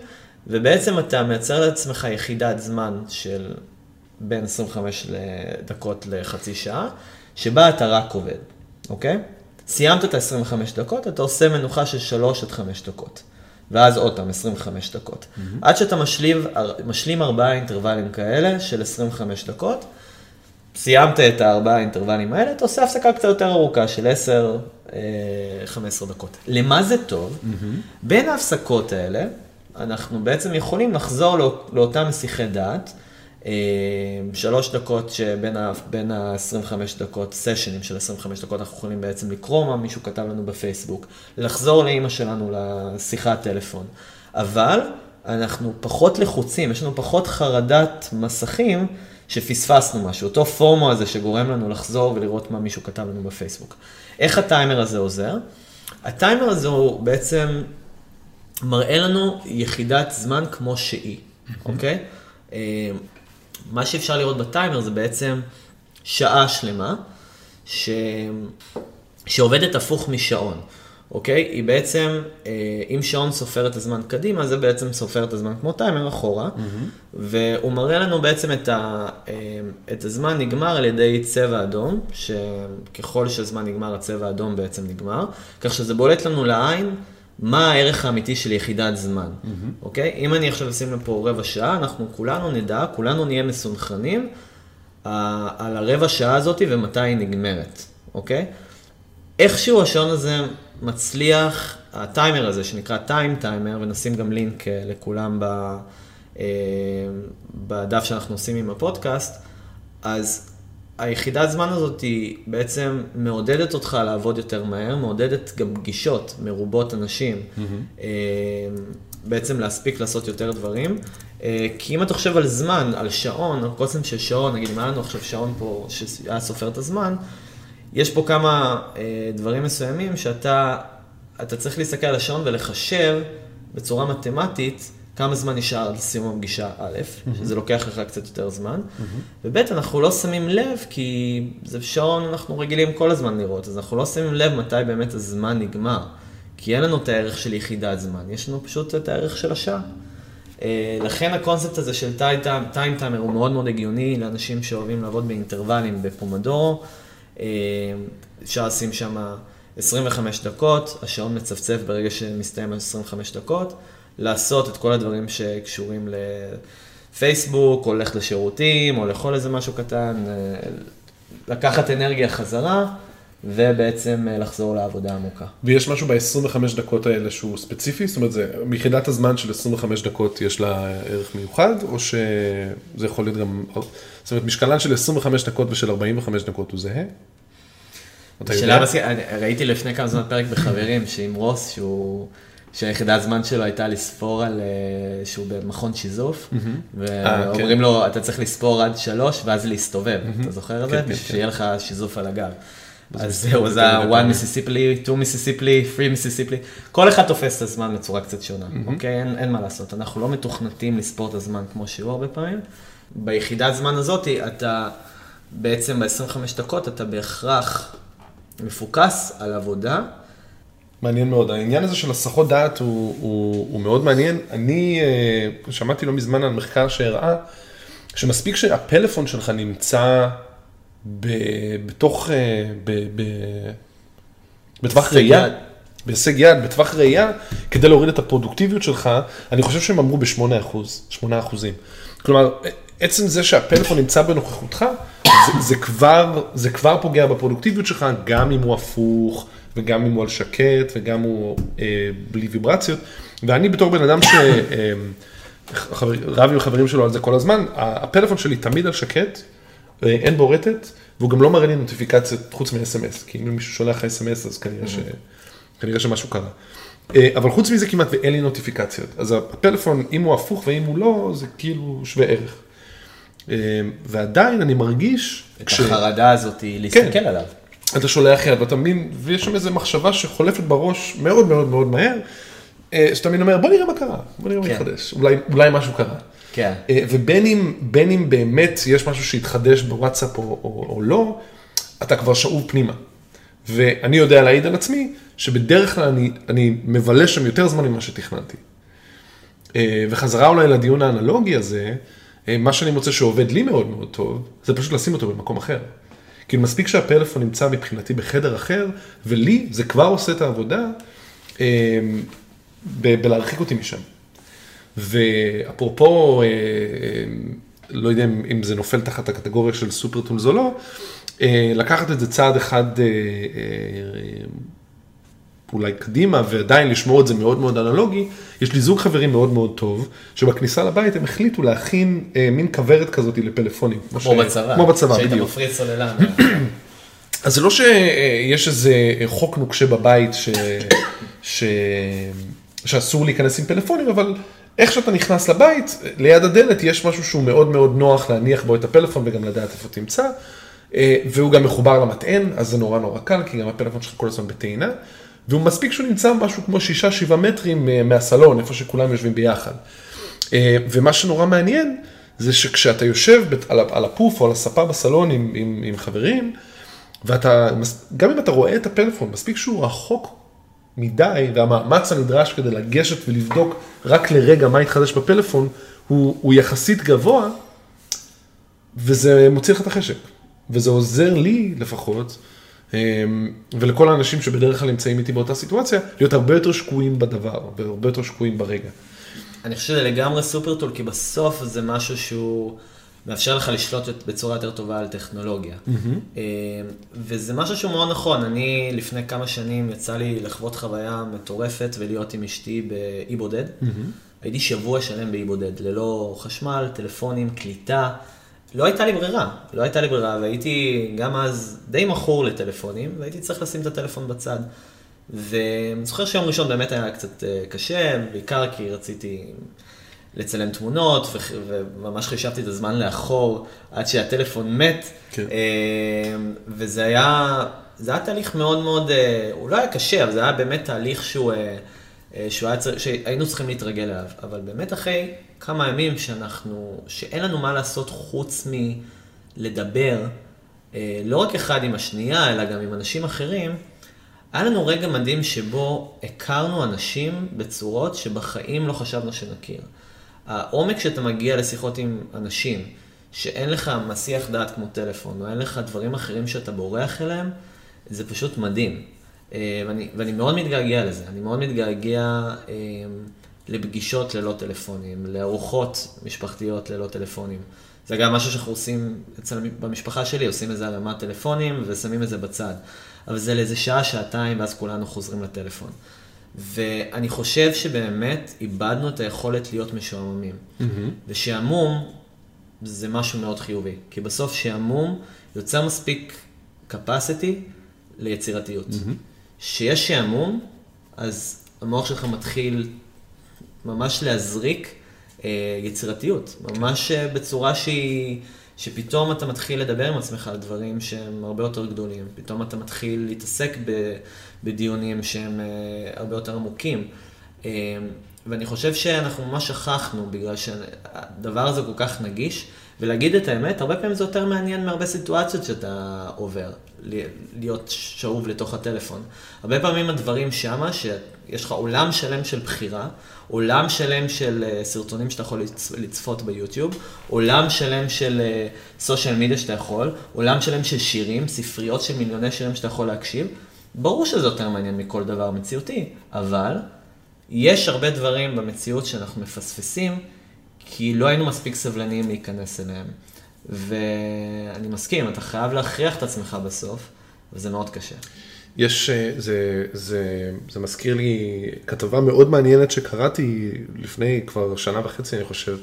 Speaker 1: ובעצם אתה מייצר לעצמך יחידת זמן של בין 25 דקות לחצי שעה, שבה אתה רק עובד. אוקיי? סיימת את ה-25 דקות, אתה עושה מנוחה של 3 עד 5 דקות. ואז עוד פעם 25 דקות. Mm-hmm. עד שאתה משלים, משלים ארבעה אינטרוולים כאלה של 25 דקות, סיימת את הארבעה אינטרוולים האלה, אתה עושה הפסקה קצת יותר ארוכה של 10, 15 אה, דקות. למה זה טוב? Mm-hmm. בין ההפסקות האלה, אנחנו בעצם יכולים לחזור לא, לאותם מסיחי דעת. אה, שלוש דקות שבין ה-25 דקות, סשנים של 25 דקות, אנחנו יכולים בעצם לקרוא מה מישהו כתב לנו בפייסבוק, לחזור לאימא שלנו לשיחת טלפון. אבל אנחנו פחות לחוצים, יש לנו פחות חרדת מסכים שפספסנו משהו, אותו פורמו הזה שגורם לנו לחזור ולראות מה מישהו כתב לנו בפייסבוק. איך הטיימר הזה עוזר? הטיימר הזה הוא בעצם מראה לנו יחידת זמן כמו שהיא, אוקיי? אה, מה שאפשר לראות בטיימר זה בעצם שעה שלמה, ש... שעובדת הפוך משעון. אוקיי? היא בעצם, אה, אם שעון סופר את הזמן קדימה, זה בעצם סופר את הזמן כמו טיימר אחורה, mm-hmm. והוא מראה לנו בעצם את, ה, אה, את הזמן נגמר על ידי צבע אדום, שככל שהזמן נגמר, הצבע האדום בעצם נגמר, כך שזה בולט לנו לעין. מה הערך האמיתי של יחידת זמן, mm-hmm. אוקיי? אם אני עכשיו אשים לפה רבע שעה, אנחנו כולנו נדע, כולנו נהיה מסונכרנים על הרבע שעה הזאת ומתי היא נגמרת, אוקיי? איכשהו השעון הזה מצליח, הטיימר הזה שנקרא טיים טיימר, ונשים גם לינק אה, לכולם ב, אה, בדף שאנחנו עושים עם הפודקאסט, אז היחידת זמן הזאת היא בעצם מעודדת אותך לעבוד יותר מהר, מעודדת גם פגישות מרובות אנשים, mm-hmm. בעצם להספיק לעשות יותר דברים. כי אם אתה חושב על זמן, על שעון, על קוסם של שעון, נגיד אם היה לנו עכשיו שעון פה שהיה סופר את הזמן, יש פה כמה אה, דברים מסוימים שאתה אתה צריך להסתכל על השעון ולחשב בצורה מתמטית כמה זמן נשאר עד סיום הפגישה א', mm-hmm. שזה לוקח לך קצת יותר זמן, mm-hmm. וב', אנחנו לא שמים לב, כי זה שעון אנחנו רגילים כל הזמן לראות, אז אנחנו לא שמים לב מתי באמת הזמן נגמר, כי אין לנו את הערך של יחידת זמן, יש לנו פשוט את הערך של השעה. אה, לכן הקונספט הזה של טיים טיימר הוא מאוד מאוד הגיוני לאנשים שאוהבים לעבוד באינטרוולים בפומדורו. אה, אפשר לשים שם 25 דקות, השעון מצפצף ברגע שמסתיים 25 דקות, לעשות את כל הדברים שקשורים לפייסבוק, ללכת לשירותים, או לאכול איזה משהו קטן, אה, לקחת אנרגיה חזרה. ובעצם אה, לחזור לעבודה עמוקה.
Speaker 2: ויש משהו ב-25 דקות האלה שהוא ספציפי? זאת אומרת, זה, מיחידת הזמן של 25 דקות יש לה ערך מיוחד, או שזה יכול להיות גם, זאת אומרת, משקלן של 25 דקות ושל 45 דקות הוא זהה?
Speaker 1: שאלה מסכים, ראיתי לפני כמה זמן פרק בחברים, שעם רוס, שהוא... שהיחידת זמן שלו הייתה לספור על, אה, שהוא במכון שיזוף, ואומרים כן. לו, אתה צריך לספור עד שלוש ואז להסתובב, אתה זוכר את זה? כן, כן, שיהיה לך שיזוף על הגב. אז זהו, זה ה-one מיסיסיפלי, two מיסיסיפלי, three מיסיסיפלי, כל אחד תופס את הזמן בצורה קצת שונה, אוקיי? אין, אין מה לעשות, אנחנו לא מתוכנתים לספור את הזמן כמו שהוא הרבה פעמים. ביחידת זמן הזאת, אתה בעצם ב-25 דקות, אתה בהכרח מפוקס על עבודה.
Speaker 2: מעניין מאוד, העניין הזה של הסחות דעת הוא, הוא, הוא מאוד מעניין. אני uh, שמעתי לא מזמן על מחקר שהראה שמספיק שהפלאפון שלך נמצא ב, בתוך, uh, ב, ב, בטווח ראייה, בהישג יד, בטווח ראייה, כדי להוריד את הפרודוקטיביות שלך, אני חושב שהם אמרו ב-8 8 אחוזים. כלומר, עצם זה שהפלאפון נמצא בנוכחותך, זה, זה, כבר, זה כבר פוגע בפרודוקטיביות שלך, גם אם הוא הפוך, וגם אם הוא על שקט, וגם הוא אה, בלי ויברציות. ואני בתור בן אדם שרב אה, עם חברים שלו על זה כל הזמן, הפלאפון שלי תמיד על שקט, אה, אין בו רטט, והוא גם לא מראה לי נוטיפיקציות חוץ מ-SMS, כי אם מישהו שולח SMS אז כנראה, ש... כנראה שמשהו קרה. אה, אבל חוץ מזה כמעט ואין לי נוטיפיקציות. אז הפלאפון, אם הוא הפוך ואם הוא לא, זה כאילו שווה ערך. אה, ועדיין אני מרגיש...
Speaker 1: את כש... החרדה הזאת להסתכל כן. עליו.
Speaker 2: אתה שולח יד ואתה מבין, ויש שם איזו מחשבה שחולפת בראש מאוד מאוד מאוד מהר, אה, שאתה מבין אומר בוא נראה מה קרה, בוא נראה כן. מה יתחדש, אולי, אולי משהו קרה.
Speaker 1: כן.
Speaker 2: ובין אם, אם באמת יש משהו שהתחדש בוואטסאפ או, או, או לא, אתה כבר שאוב פנימה. ואני יודע להעיד על עצמי, שבדרך כלל אני, אני מבלה שם יותר זמן ממה שתכננתי. אה, וחזרה אולי לדיון האנלוגי הזה, אה, מה שאני מוצא שעובד לי מאוד מאוד טוב, זה פשוט לשים אותו במקום אחר. כאילו מספיק שהפלאפון נמצא מבחינתי בחדר אחר, ולי זה כבר עושה את העבודה אה, ב- בלהרחיק אותי משם. ואפרופו, לא יודע אם זה נופל תחת הקטגוריה של סופר טולס או לא, לקחת את זה צעד אחד אולי קדימה ועדיין לשמור את זה מאוד מאוד אנלוגי, יש לי זוג חברים מאוד מאוד טוב, שבכניסה לבית הם החליטו להכין אה, מין כוורת כזאת לפלאפונים.
Speaker 1: כמו ש... בצבא.
Speaker 2: כמו בצבא,
Speaker 1: בדיוק. שהיית מפריד סוללה.
Speaker 2: אז זה לא שיש איזה חוק נוקשה בבית ש... ש... שאסור להיכנס עם פלאפונים, אבל איך שאתה נכנס לבית, ליד הדלת יש משהו שהוא מאוד מאוד נוח להניח בו את הפלאפון וגם לדעת איפה תמצא, אה, והוא גם מחובר למטען, אז זה נורא נורא קל, כי גם הפלאפון שלך כל הזמן בטעינה, והוא מספיק שהוא נמצא משהו כמו 6-7 מטרים אה, מהסלון, איפה שכולם יושבים ביחד. אה, ומה שנורא מעניין, זה שכשאתה יושב על הפוף או על הספה בסלון עם, עם, עם חברים, ואתה, גם אם אתה רואה את הפלאפון, מספיק שהוא רחוק מדי, והמאמץ הנדרש כדי לגשת ולבדוק רק לרגע מה התחדש בפלאפון, הוא, הוא יחסית גבוה, וזה מוציא לך את החשק. וזה עוזר לי לפחות, אמ, ולכל האנשים שבדרך כלל נמצאים איתי באותה סיטואציה, להיות הרבה יותר שקועים בדבר, והרבה יותר שקועים ברגע.
Speaker 1: אני חושב שזה לגמרי סופר טול, כי בסוף זה משהו שהוא מאפשר לך לשלוט בצורה יותר טובה על טכנולוגיה. Mm-hmm. וזה משהו שהוא מאוד נכון. אני לפני כמה שנים יצא לי לחוות חוויה מטורפת ולהיות עם אשתי באי בודד. Mm-hmm. הייתי שבוע שלם באי בודד, ללא חשמל, טלפונים, קליטה. לא הייתה לי ברירה, לא הייתה לי ברירה, והייתי גם אז די מכור לטלפונים, והייתי צריך לשים את הטלפון בצד. ואני זוכר שיום ראשון באמת היה קצת אה, קשה, בעיקר כי רציתי לצלם תמונות, וממש חישבתי את הזמן לאחור עד שהטלפון מת. כן. אה, וזה היה, זה היה תהליך מאוד מאוד, אה, הוא לא היה קשה, אבל זה היה באמת תהליך שהוא, שהוא היה, שהיינו צריכים להתרגל אליו. אבל באמת אחרי כמה ימים שאנחנו, שאין לנו מה לעשות חוץ מלדבר, לא רק אחד עם השנייה, אלא גם עם אנשים אחרים, היה לנו רגע מדהים שבו הכרנו אנשים בצורות שבחיים לא חשבנו שנכיר. העומק שאתה מגיע לשיחות עם אנשים, שאין לך מסיח דעת כמו טלפון, או אין לך דברים אחרים שאתה בורח אליהם, זה פשוט מדהים. אה, ואני, ואני מאוד מתגעגע לזה, אני מאוד מתגעגע אה, לפגישות ללא טלפונים, לארוחות משפחתיות ללא טלפונים. זה גם משהו שאנחנו עושים אצל, במשפחה שלי, עושים איזה הרמת טלפונים ושמים את זה בצד. אבל זה לאיזה שעה, שעתיים, ואז כולנו חוזרים לטלפון. ואני חושב שבאמת איבדנו את היכולת להיות משועממים. Mm-hmm. ושעמום זה משהו מאוד חיובי, כי בסוף שעמום יוצר מספיק capacity ליצירתיות. Mm-hmm. שעמום, אז המוח שלך מתחיל ממש להזריק אה, יצירתיות, ממש אה, בצורה שהיא... שפתאום אתה מתחיל לדבר עם עצמך על דברים שהם הרבה יותר גדולים, פתאום אתה מתחיל להתעסק בדיונים שהם אה, הרבה יותר עמוקים. אה, ואני חושב שאנחנו ממש שכחנו, בגלל שהדבר הזה כל כך נגיש, ולהגיד את האמת, הרבה פעמים זה יותר מעניין מהרבה סיטואציות שאתה עובר, להיות שאוב לתוך הטלפון. הרבה פעמים הדברים שמה, שיש לך עולם שלם של בחירה, עולם שלם של אה, סרטונים שאתה יכול לצפות ביוטיוב, עולם שלם של סושיאל מדיה שאתה יכול, עולם שלם של שירים, ספריות של מיליוני שירים שאתה יכול להקשיב. ברור שזה יותר מעניין מכל דבר מציאותי, אבל יש הרבה דברים במציאות שאנחנו מפספסים, כי לא היינו מספיק סבלניים להיכנס אליהם. ואני מסכים, אתה חייב להכריח את עצמך בסוף, וזה מאוד קשה.
Speaker 2: יש, אה, זה, זה, זה מזכיר לי כתבה מאוד מעניינת שקראתי לפני כבר שנה וחצי, אני חושב,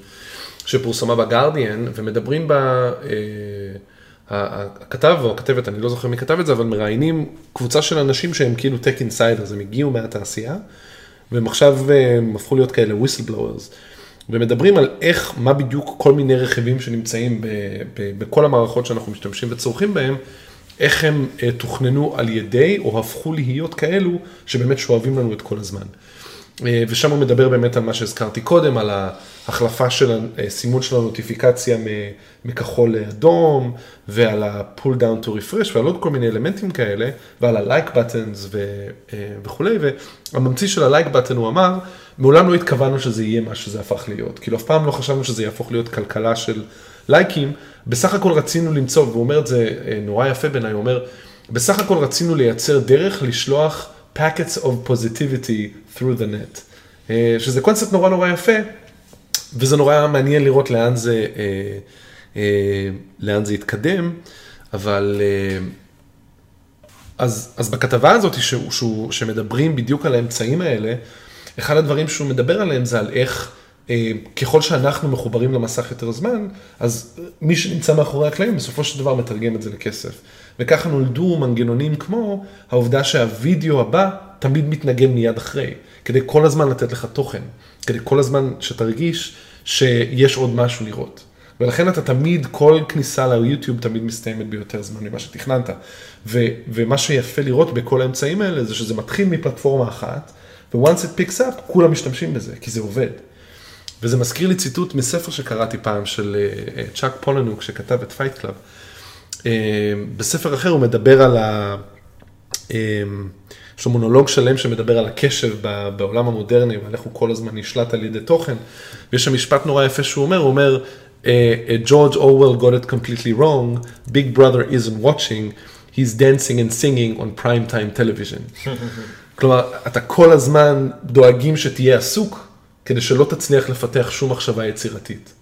Speaker 2: שפורסמה בגרדיאן, ומדברים בה, אה, הכתב או הכתבת, אני לא זוכר מי כתב את זה, אבל מראיינים קבוצה של אנשים שהם כאילו tech insiders, הם הגיעו מהתעשייה, והם עכשיו אה, הם הפכו להיות כאלה whistleblowers. ומדברים על איך, מה בדיוק כל מיני רכיבים שנמצאים ב, ב, בכל המערכות שאנחנו משתמשים וצורכים בהם, איך הם uh, תוכננו על ידי, או הפכו להיות כאלו, שבאמת שואבים לנו את כל הזמן. Uh, ושם הוא מדבר באמת על מה שהזכרתי קודם, על ההחלפה של הסימון של הנוטיפיקציה מכחול לאדום, ועל ה-pull down to refresh, ועל עוד כל מיני אלמנטים כאלה, ועל ה-like buttons ו, וכולי, והממציא של ה-like button הוא אמר, מעולם לא התכוונו שזה יהיה מה שזה הפך להיות. כאילו אף פעם לא חשבנו שזה יהפוך להיות כלכלה של לייקים, בסך הכל רצינו למצוא, והוא אומר את זה אה, נורא יפה בעיניי, הוא אומר, בסך הכל רצינו לייצר דרך לשלוח packets of positivity through the net. אה, שזה קונספט נורא נורא יפה, וזה נורא מעניין לראות לאן זה, אה, לאן זה יתקדם, אבל... אז, אז בכתבה הזאת שהוא, שהוא, שמדברים בדיוק על האמצעים האלה, אחד הדברים שהוא מדבר עליהם זה על איך ככל שאנחנו מחוברים למסך יותר זמן, אז מי שנמצא מאחורי הקלעים בסופו של דבר מתרגם את זה לכסף. וככה נולדו מנגנונים כמו העובדה שהווידאו הבא תמיד מתנגן מיד אחרי, כדי כל הזמן לתת לך תוכן, כדי כל הזמן שתרגיש שיש עוד משהו לראות. ולכן אתה תמיד, כל כניסה ליוטיוב תמיד מסתיימת ביותר זמן ממה שתכננת. ו, ומה שיפה לראות בכל האמצעים האלה זה שזה מתחיל מפלטפורמה אחת, ו-once it picks up, כולם משתמשים בזה, כי זה עובד. וזה מזכיר לי ציטוט מספר שקראתי פעם של אה, צ'אק פלאניוק שכתב את פייט קלאב. בספר אחר הוא מדבר על ה... אה, יש לו מונולוג שלם שמדבר על הקשב בעולם המודרני ועל איך הוא כל הזמן נשלט על ידי תוכן. ויש שם משפט נורא יפה שהוא אומר, הוא אומר, ג'ורג' אורוול got it completely wrong, big brother isn't watching, he's dancing and singing on prime time television. כלומר, אתה כל הזמן דואגים שתהיה עסוק, כדי שלא תצליח לפתח שום מחשבה יצירתית.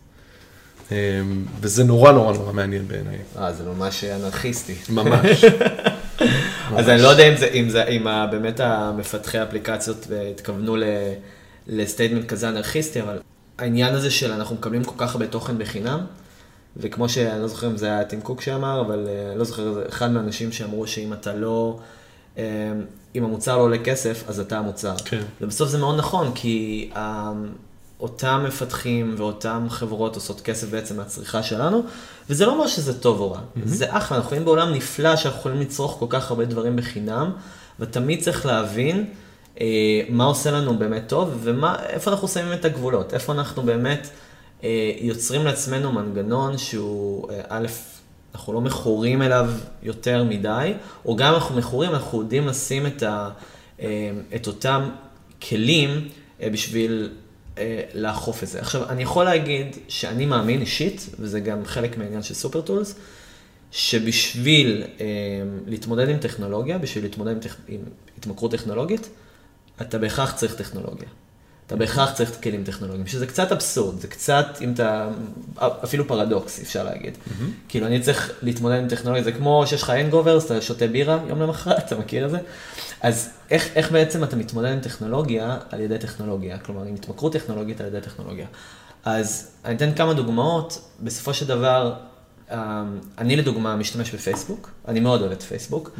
Speaker 2: אמ, וזה נורא נורא נורא מעניין בעיניי.
Speaker 1: אה, זה ממש אנרכיסטי.
Speaker 2: ממש.
Speaker 1: אז אני לא יודע אם, זה, אם, זה, אם באמת המפתחי האפליקציות התכוונו לסטייטמנט כזה אנרכיסטי, אבל העניין הזה של אנחנו מקבלים כל כך הרבה תוכן בחינם, וכמו שאני לא זוכר אם זה היה טים קוק שאמר, אבל אה, אני לא זוכר, אחד מהאנשים שאמרו שאם אתה לא, אם המוצר לא עולה כסף, אז אתה המוצר.
Speaker 2: כן.
Speaker 1: ובסוף זה מאוד נכון, כי אמ, אותם מפתחים ואותן חברות עושות כסף בעצם מהצריכה שלנו, וזה לא אומר שזה טוב או רע. Mm-hmm. זה אחלה, אנחנו חיים בעולם נפלא שאנחנו יכולים לצרוך כל כך הרבה דברים בחינם, ותמיד צריך להבין אה, מה עושה לנו באמת טוב, ואיפה אנחנו שמים את הגבולות, איפה אנחנו באמת אה, יוצרים לעצמנו מנגנון שהוא, אה, א', אנחנו לא מכורים אליו יותר מדי, או גם אנחנו מכורים, אנחנו יודעים לשים את, ה, אה, את אותם כלים אה, בשביל אה, לאכוף את זה. עכשיו, אני יכול להגיד שאני מאמין אישית, וזה גם חלק מהעניין של סופר טולס, שבשביל להתמודד עם טכנולוגיה, בשביל להתמודד. עם התמכרות טכנולוגית, אתה בהכרח צריך טכנולוגיה. אתה בהכרח צריך כלים טכנולוגיים, שזה קצת אבסורד, זה קצת, אם אתה, אפילו פרדוקס, אפשר להגיד. Mm-hmm. כאילו, אני צריך להתמודד עם טכנולוגיה, זה כמו שיש לך הנגאובר, אז, אתה שותה בירה יום למחרת, אתה מכיר את זה? אז איך, איך בעצם אתה מתמודד עם טכנולוגיה על ידי טכנולוגיה? כלומר, עם התמכרות טכנולוגית על ידי טכנולוגיה. אז אני אתן כמה דוגמאות, בסופו של דבר, אני לדוגמה משתמש בפייסבוק, אני מאוד אוהב את פייסבוק.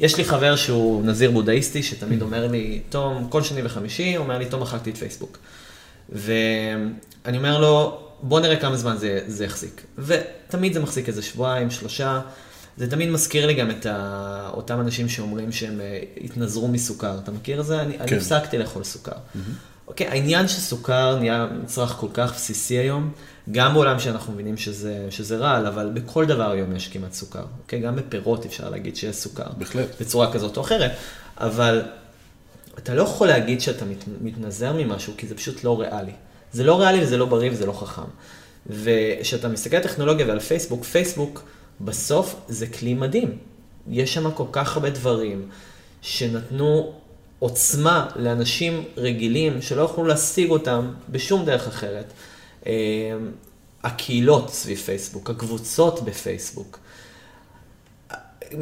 Speaker 1: יש לי חבר שהוא נזיר בודהיסטי, שתמיד. אומר לי, תום, כל שני וחמישי, אומר לי, תום, מחקתי את פייסבוק. ואני אומר לו, בוא נראה כמה זמן זה, זה יחזיק. ותמיד זה מחזיק איזה שבועיים, שלושה. זה תמיד מזכיר לי גם את ה... אותם אנשים שאומרים שהם אה, התנזרו מסוכר. אתה מכיר את זה? אני, כן. אני הפסקתי לאכול סוכר. Mm-hmm. אוקיי, העניין שסוכר נהיה מצרך כל כך בסיסי היום, גם בעולם שאנחנו מבינים שזה, שזה רעל, אבל בכל דבר היום יש כמעט סוכר. אוקיי, גם בפירות אפשר להגיד שיש סוכר.
Speaker 2: בהחלט.
Speaker 1: בצורה כזאת או אחרת, אבל אתה לא יכול להגיד שאתה מת, מתנזר ממשהו, כי זה פשוט לא ריאלי. זה לא ריאלי וזה לא בריא וזה לא חכם. וכשאתה מסתכל על טכנולוגיה ועל פייסבוק, פייסבוק בסוף זה כלי מדהים. יש שם כל כך הרבה דברים שנתנו עוצמה לאנשים רגילים שלא יכלו להשיג אותם בשום דרך אחרת. אה, הקהילות סביב פייסבוק, הקבוצות בפייסבוק.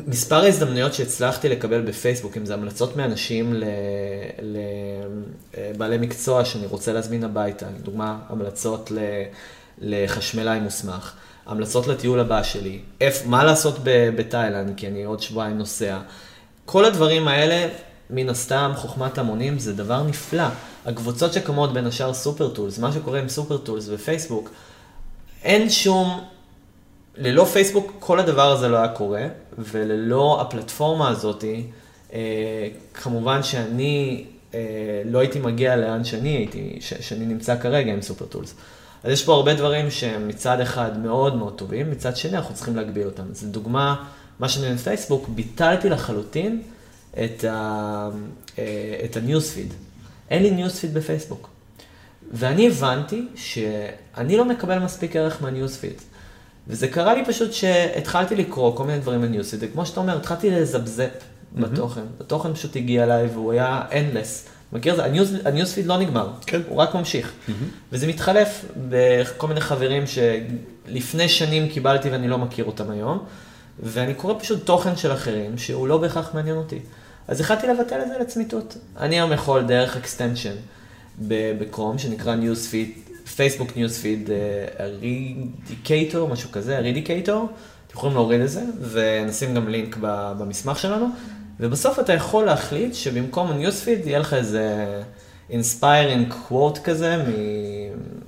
Speaker 1: מספר ההזדמנויות שהצלחתי לקבל בפייסבוק, אם זה המלצות מאנשים לבעלי מקצוע שאני רוצה להזמין הביתה, לדוגמה, המלצות לחשמלאי מוסמך, המלצות לטיול הבא שלי, איפ, מה לעשות בתאילנד, כי אני עוד שבועיים נוסע. כל הדברים האלה מן הסתם, חוכמת המונים זה דבר נפלא. הקבוצות שקמות בין השאר סופר טולס, מה שקורה עם סופר טולס ופייסבוק, אין שום, ללא פייסבוק כל הדבר הזה לא היה קורה, וללא הפלטפורמה הזאתי, אה, כמובן שאני אה, לא הייתי מגיע לאן שאני הייתי, ש, שאני נמצא כרגע עם סופר טולס. אז יש פה הרבה דברים שהם מצד אחד מאוד מאוד טובים, מצד שני אנחנו צריכים להגביל אותם. אז לדוגמה, מה שאני עם פייסבוק, ביטלתי לחלוטין את, אה, ה newsfeed. אין לי newsfeed בפייסבוק. ואני הבנתי שאני לא מקבל מספיק ערך מה newsfeed. וזה קרה לי פשוט שהתחלתי לקרוא כל מיני דברים ב newsfeed, וכמו שאתה אומר, התחלתי לזבזב mm-hmm. בתוכן. התוכן פשוט הגיע אליי והוא היה endless. מכיר את זה? ה news, ה newsfeed לא נגמר,
Speaker 2: כן.
Speaker 1: הוא רק ממשיך. Mm-hmm. וזה מתחלף בכל מיני חברים שלפני שנים קיבלתי ואני לא מכיר אותם היום, ואני קורא פשוט תוכן של אחרים שהוא לא בהכרח מעניין אותי. אז החלטתי לבטל את זה לצמיתות. אני היום יכול דרך extension בכרום, שנקרא Newsfeed, פייסבוק Newsfeed Eradicator, משהו כזה, Eradicator. אתם יכולים להוריד את זה, ונשים גם לינק במסמך שלנו. ובסוף אתה יכול להחליט שבמקום ה-newsfeed יהיה לך איזה inspiring quote כזה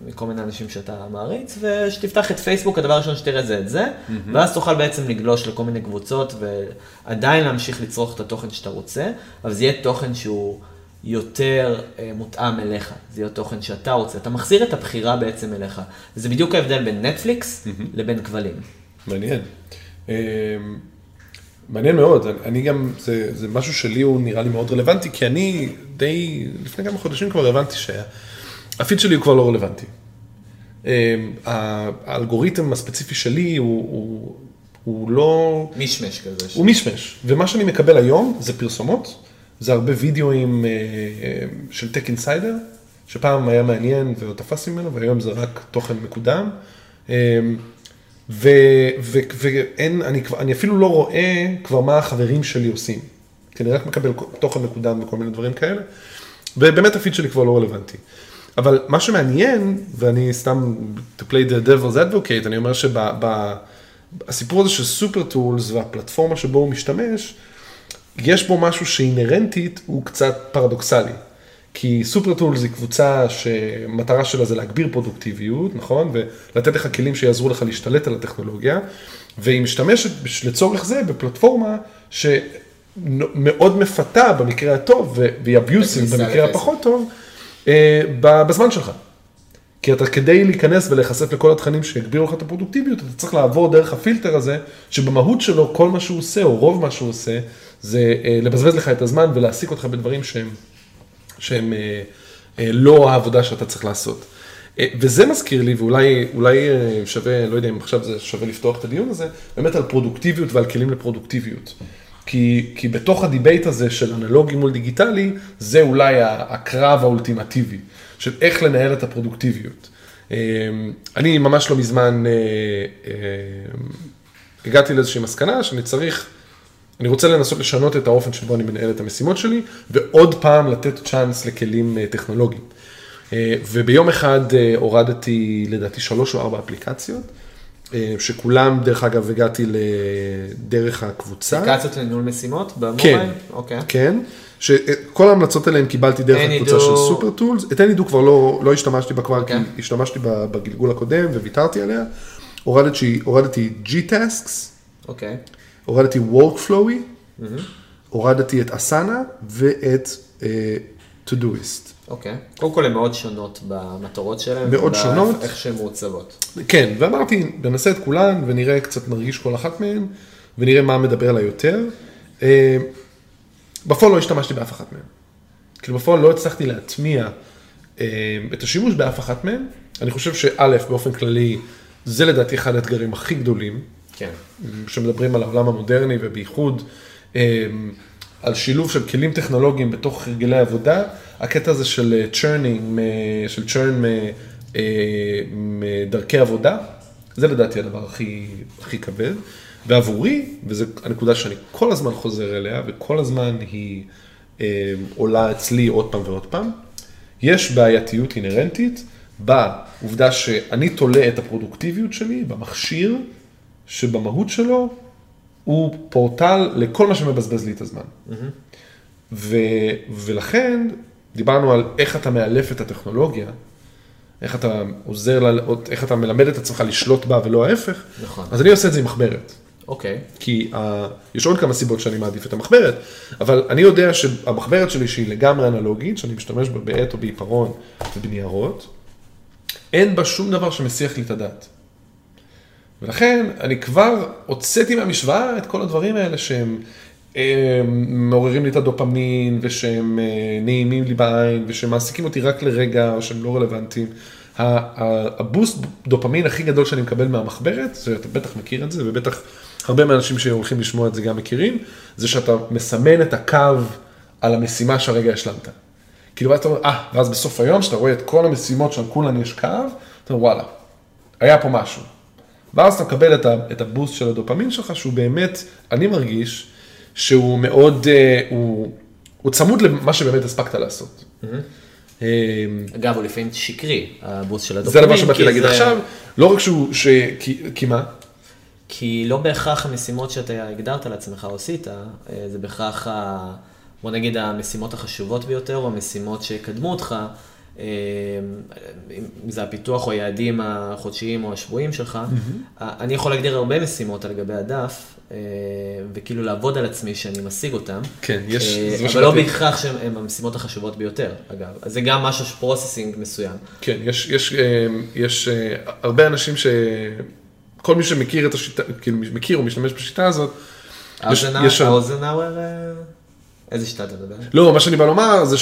Speaker 1: מכל מיני אנשים שאתה מעריץ, ושתפתח את פייסבוק, הדבר הראשון שתראה זה את זה, ואז תוכל בעצם לגלוש לכל מיני קבוצות ועדיין להמשיך לצרוך את התוכן שאתה רוצה, אבל זה יהיה תוכן שהוא יותר אה, מותאם אליך, זה יהיה תוכן שאתה רוצה, אתה מחזיר את הבחירה בעצם אליך. וזה בדיוק ההבדל בין נטפליקס לבין כבלים.
Speaker 2: מעניין. מעניין מאוד, אני גם, זה, זה משהו שלי הוא נראה לי מאוד רלוונטי, כי אני די, לפני כמה חודשים כבר הבנתי שהפיד שלי הוא כבר לא רלוונטי. אה, האלגוריתם הספציפי שלי הוא, הוא, הוא לא,
Speaker 1: מישמש כזה.
Speaker 2: הוא מישמש, ומה שאני מקבל היום זה פרסומות, זה הרבה וידאוים אה, אה, של טק אינסיידר, שפעם היה מעניין ועוד תפס ממנו, והיום זה רק תוכן מקודם. ואין, אני, אני אפילו לא רואה כבר מה החברים שלי עושים. כי אני רק מקבל תוכן מקודם וכל מיני דברים כאלה, ובאמת הפיד שלי כבר לא רלוונטי. אבל מה שמעניין, ואני סתם, to play the devil's advocate, אני אומר שהסיפור הזה של סופר טולס והפלטפורמה שבו הוא משתמש, יש בו משהו שאינהרנטית הוא קצת פרדוקסלי. כי סופר טולס היא קבוצה שמטרה שלה זה להגביר פרודוקטיביות, נכון? ולתת לך כלים שיעזרו לך להשתלט על הטכנולוגיה, והיא משתמשת לצורך זה בפלטפורמה שמאוד מפתה במקרה הטוב, והיא
Speaker 1: בכניסה
Speaker 2: במקרה. הפחות טוב, אה, בזמן שלך. כי אתה כדי להיכנס ולהיחשף לכל התכנים שיגבירו לך את הפרודוקטיביות, אתה צריך לעבור דרך הפילטר הזה, שבמהות שלו כל מה שהוא עושה, או רוב מה שהוא עושה, זה אה, לבזבז לך את הזמן ולהעסיק אותך בדברים שהם, שהם אה, אה, לא העבודה שאתה צריך לעשות. אה, וזה מזכיר לי, ואולי אולי שווה, לא יודע אם עכשיו זה שווה לפתוח את הדיון הזה, באמת על פרודוקטיביות ועל כלים לפרודוקטיביות. כי, כי בתוך ה debate הזה של אנלוגי מול דיגיטלי, זה אולי הקרב האולטימטיבי, של איך לנהל את הפרודוקטיביות. אני ממש לא מזמן הגעתי לאיזושהי מסקנה שאני צריך, אני רוצה לנסות לשנות את האופן שבו אני מנהל את המשימות שלי, ועוד פעם לתת צ'אנס לכלים אה, טכנולוגיים. אה, וביום אחד אה, הורדתי לדעתי שלוש או ארבע אפליקציות, שכולם, דרך אגב, הגעתי לדרך הקבוצה.
Speaker 1: אפליקציות לניהול משימות במובייל?
Speaker 2: כן,
Speaker 1: אוקיי.
Speaker 2: כן, שכל ההמלצות האלה קיבלתי דרך. הקבוצה של סופר טולס, את anydo כבר לא, לא השתמשתי בה כבר,
Speaker 1: אוקיי.
Speaker 2: כי השתמשתי בה בגלגול הקודם וויתרתי עליה, הורדתי, הורדתי G-Tasks,
Speaker 1: אוקיי.
Speaker 2: הורדתי Workflowy, הורדתי את אסנה ואת uh, Todoist.
Speaker 1: אוקיי. קודם כל הן מאוד שונות במטרות שלהן.
Speaker 2: מאוד
Speaker 1: ובאיך-
Speaker 2: שונות.
Speaker 1: איך שהן מעוצבות.
Speaker 2: כן, ואמרתי, ננסה את כולן ונראה, קצת נרגיש כל אחת מהן, ונראה מה מדבר עליי יותר. אה, בפועל לא השתמשתי באף אחת מהן. כאילו בפועל לא הצלחתי להטמיע אה, את השימוש באף אחת מהן. אני חושב שא', באופן כללי, זה לדעתי אחד האתגרים הכי גדולים,
Speaker 1: כן.
Speaker 2: שמדברים על העולם המודרני ובייחוד אה, על שילוב של כלים טכנולוגיים בתוך הרגלי עבודה, הקטע הזה של churning, של churn מדרכי עבודה, זה לדעתי הדבר הכי, הכי כבד. ועבורי, וזו הנקודה שאני כל הזמן חוזר אליה, וכל הזמן היא אה, עולה אצלי עוד פעם ועוד פעם, יש בעייתיות אינהרנטית בעובדה שאני תולה את הפרודוקטיביות שלי במכשיר שבמהות שלו הוא פורטל לכל מה שמבזבז לי את הזמן. ו, ולכן דיברנו על איך אתה מאלף את הטכנולוגיה, איך אתה עוזר, לה, איך אתה מלמד את עצמך לשלוט בה ולא ההפך,
Speaker 1: נכון.
Speaker 2: אז אני עושה את זה עם מחברת.
Speaker 1: אוקיי.
Speaker 2: כי uh, יש עוד כמה סיבות שאני מעדיף את המחברת, אבל אני יודע שהמחברת שלי שהיא לגמרי אנלוגית, שאני משתמש בה בעט או בעיפרון ובניירות, אין בה שום דבר שמסיח לי את הדעת. ולכן אני כבר הוצאתי מהמשוואה את כל הדברים האלה שהם אה, מעוררים לי את הדופמין ושהם אה, נעימים לי בעין ושמעסיקים אותי רק לרגע או שהם לא רלוונטיים. הבוסט דופמין הכי גדול שאני מקבל מהמחברת, אתה בטח מכיר את זה ובטח הרבה מהאנשים שהולכים לשמוע את זה גם מכירים, זה שאתה מסמן את הקו על המשימה שהרגע השלמת. כאילו ואז אתה אומר, אה, ואז בסוף היום שאתה רואה את כל המשימות שעל כולן יש קו, אתה אומר וואלה, היה פה משהו. ואז אתה מקבל את, את הבוסט של הדופמין שלך, שהוא באמת, אני מרגיש שהוא מאוד, אה, הוא, הוא צמוד למה שבאמת הספקת לעשות. אה,
Speaker 1: אגב, הוא לפעמים שקרי, הבוסט של
Speaker 2: זה
Speaker 1: הדופמין.
Speaker 2: הדבר שבאתי
Speaker 1: כי
Speaker 2: להגיד
Speaker 1: זה-
Speaker 2: עכשיו, לא רק שהוא, ש... כי, כי מה?
Speaker 1: כי לא בהכרח המשימות שאתה הגדרת לעצמך או עשית, אה, זה בהכרח, ה, בוא נגיד, המשימות החשובות ביותר, או המשימות שיקדמו אותך, אם זה הפיתוח או היעדים החודשיים או השבועיים שלך. Mm-hmm. אני יכול להגדיר הרבה משימות על גבי הדף, אה, וכאילו לעבוד על עצמי שאני משיג אותם.
Speaker 2: כן, יש...
Speaker 1: אבל לא בהכרח שהן המשימות החשובות ביותר, אגב. אז זה גם משהו processing מסוים.
Speaker 2: כן, יש, יש, יש הרבה אנשים ש... כל מי שמכיר את השיטה, כאילו מכיר או משתמש בשיטה הזאת,
Speaker 1: האוזנאוור, איזה שיטה אתה מדבר?
Speaker 2: לא, מה שאני בא לומר זה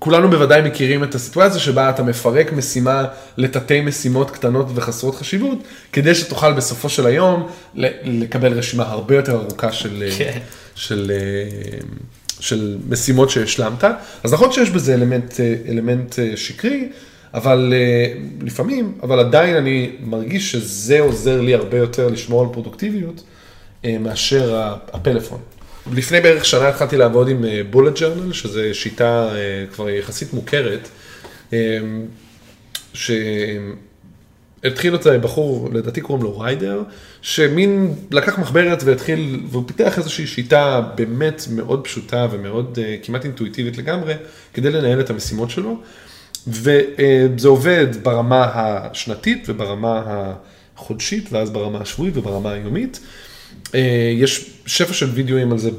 Speaker 2: שכולנו בוודאי מכירים את הסיטואציה שבה אתה מפרק משימה לתתי משימות קטנות וחסרות חשיבות, כדי שתוכל בסופו של היום לקבל רשימה הרבה יותר ארוכה של, כן. של, של משימות שהשלמת. אז נכון שיש בזה אלמנט, אלמנט שקרי, אבל לפעמים, אבל עדיין אני מרגיש שזה עוזר לי הרבה יותר לשמור על פרודוקטיביות מאשר הפלאפון. לפני בערך שנה התחלתי לעבוד עם בולט ג'רנל, שזו שיטה uh, כבר יחסית מוכרת, uh, שהתחיל אותה בחור, לדעתי קוראים לו ריידר, שמין לקח מחברת והתחיל, והוא פיתח איזושהי שיטה באמת מאוד פשוטה ומאוד uh, כמעט אינטואיטיבית לגמרי, כדי לנהל את המשימות שלו. וזה עובד ברמה השנתית וברמה החודשית, ואז ברמה השבועית וברמה היומית. אה, יש שפע של וידאוים על זה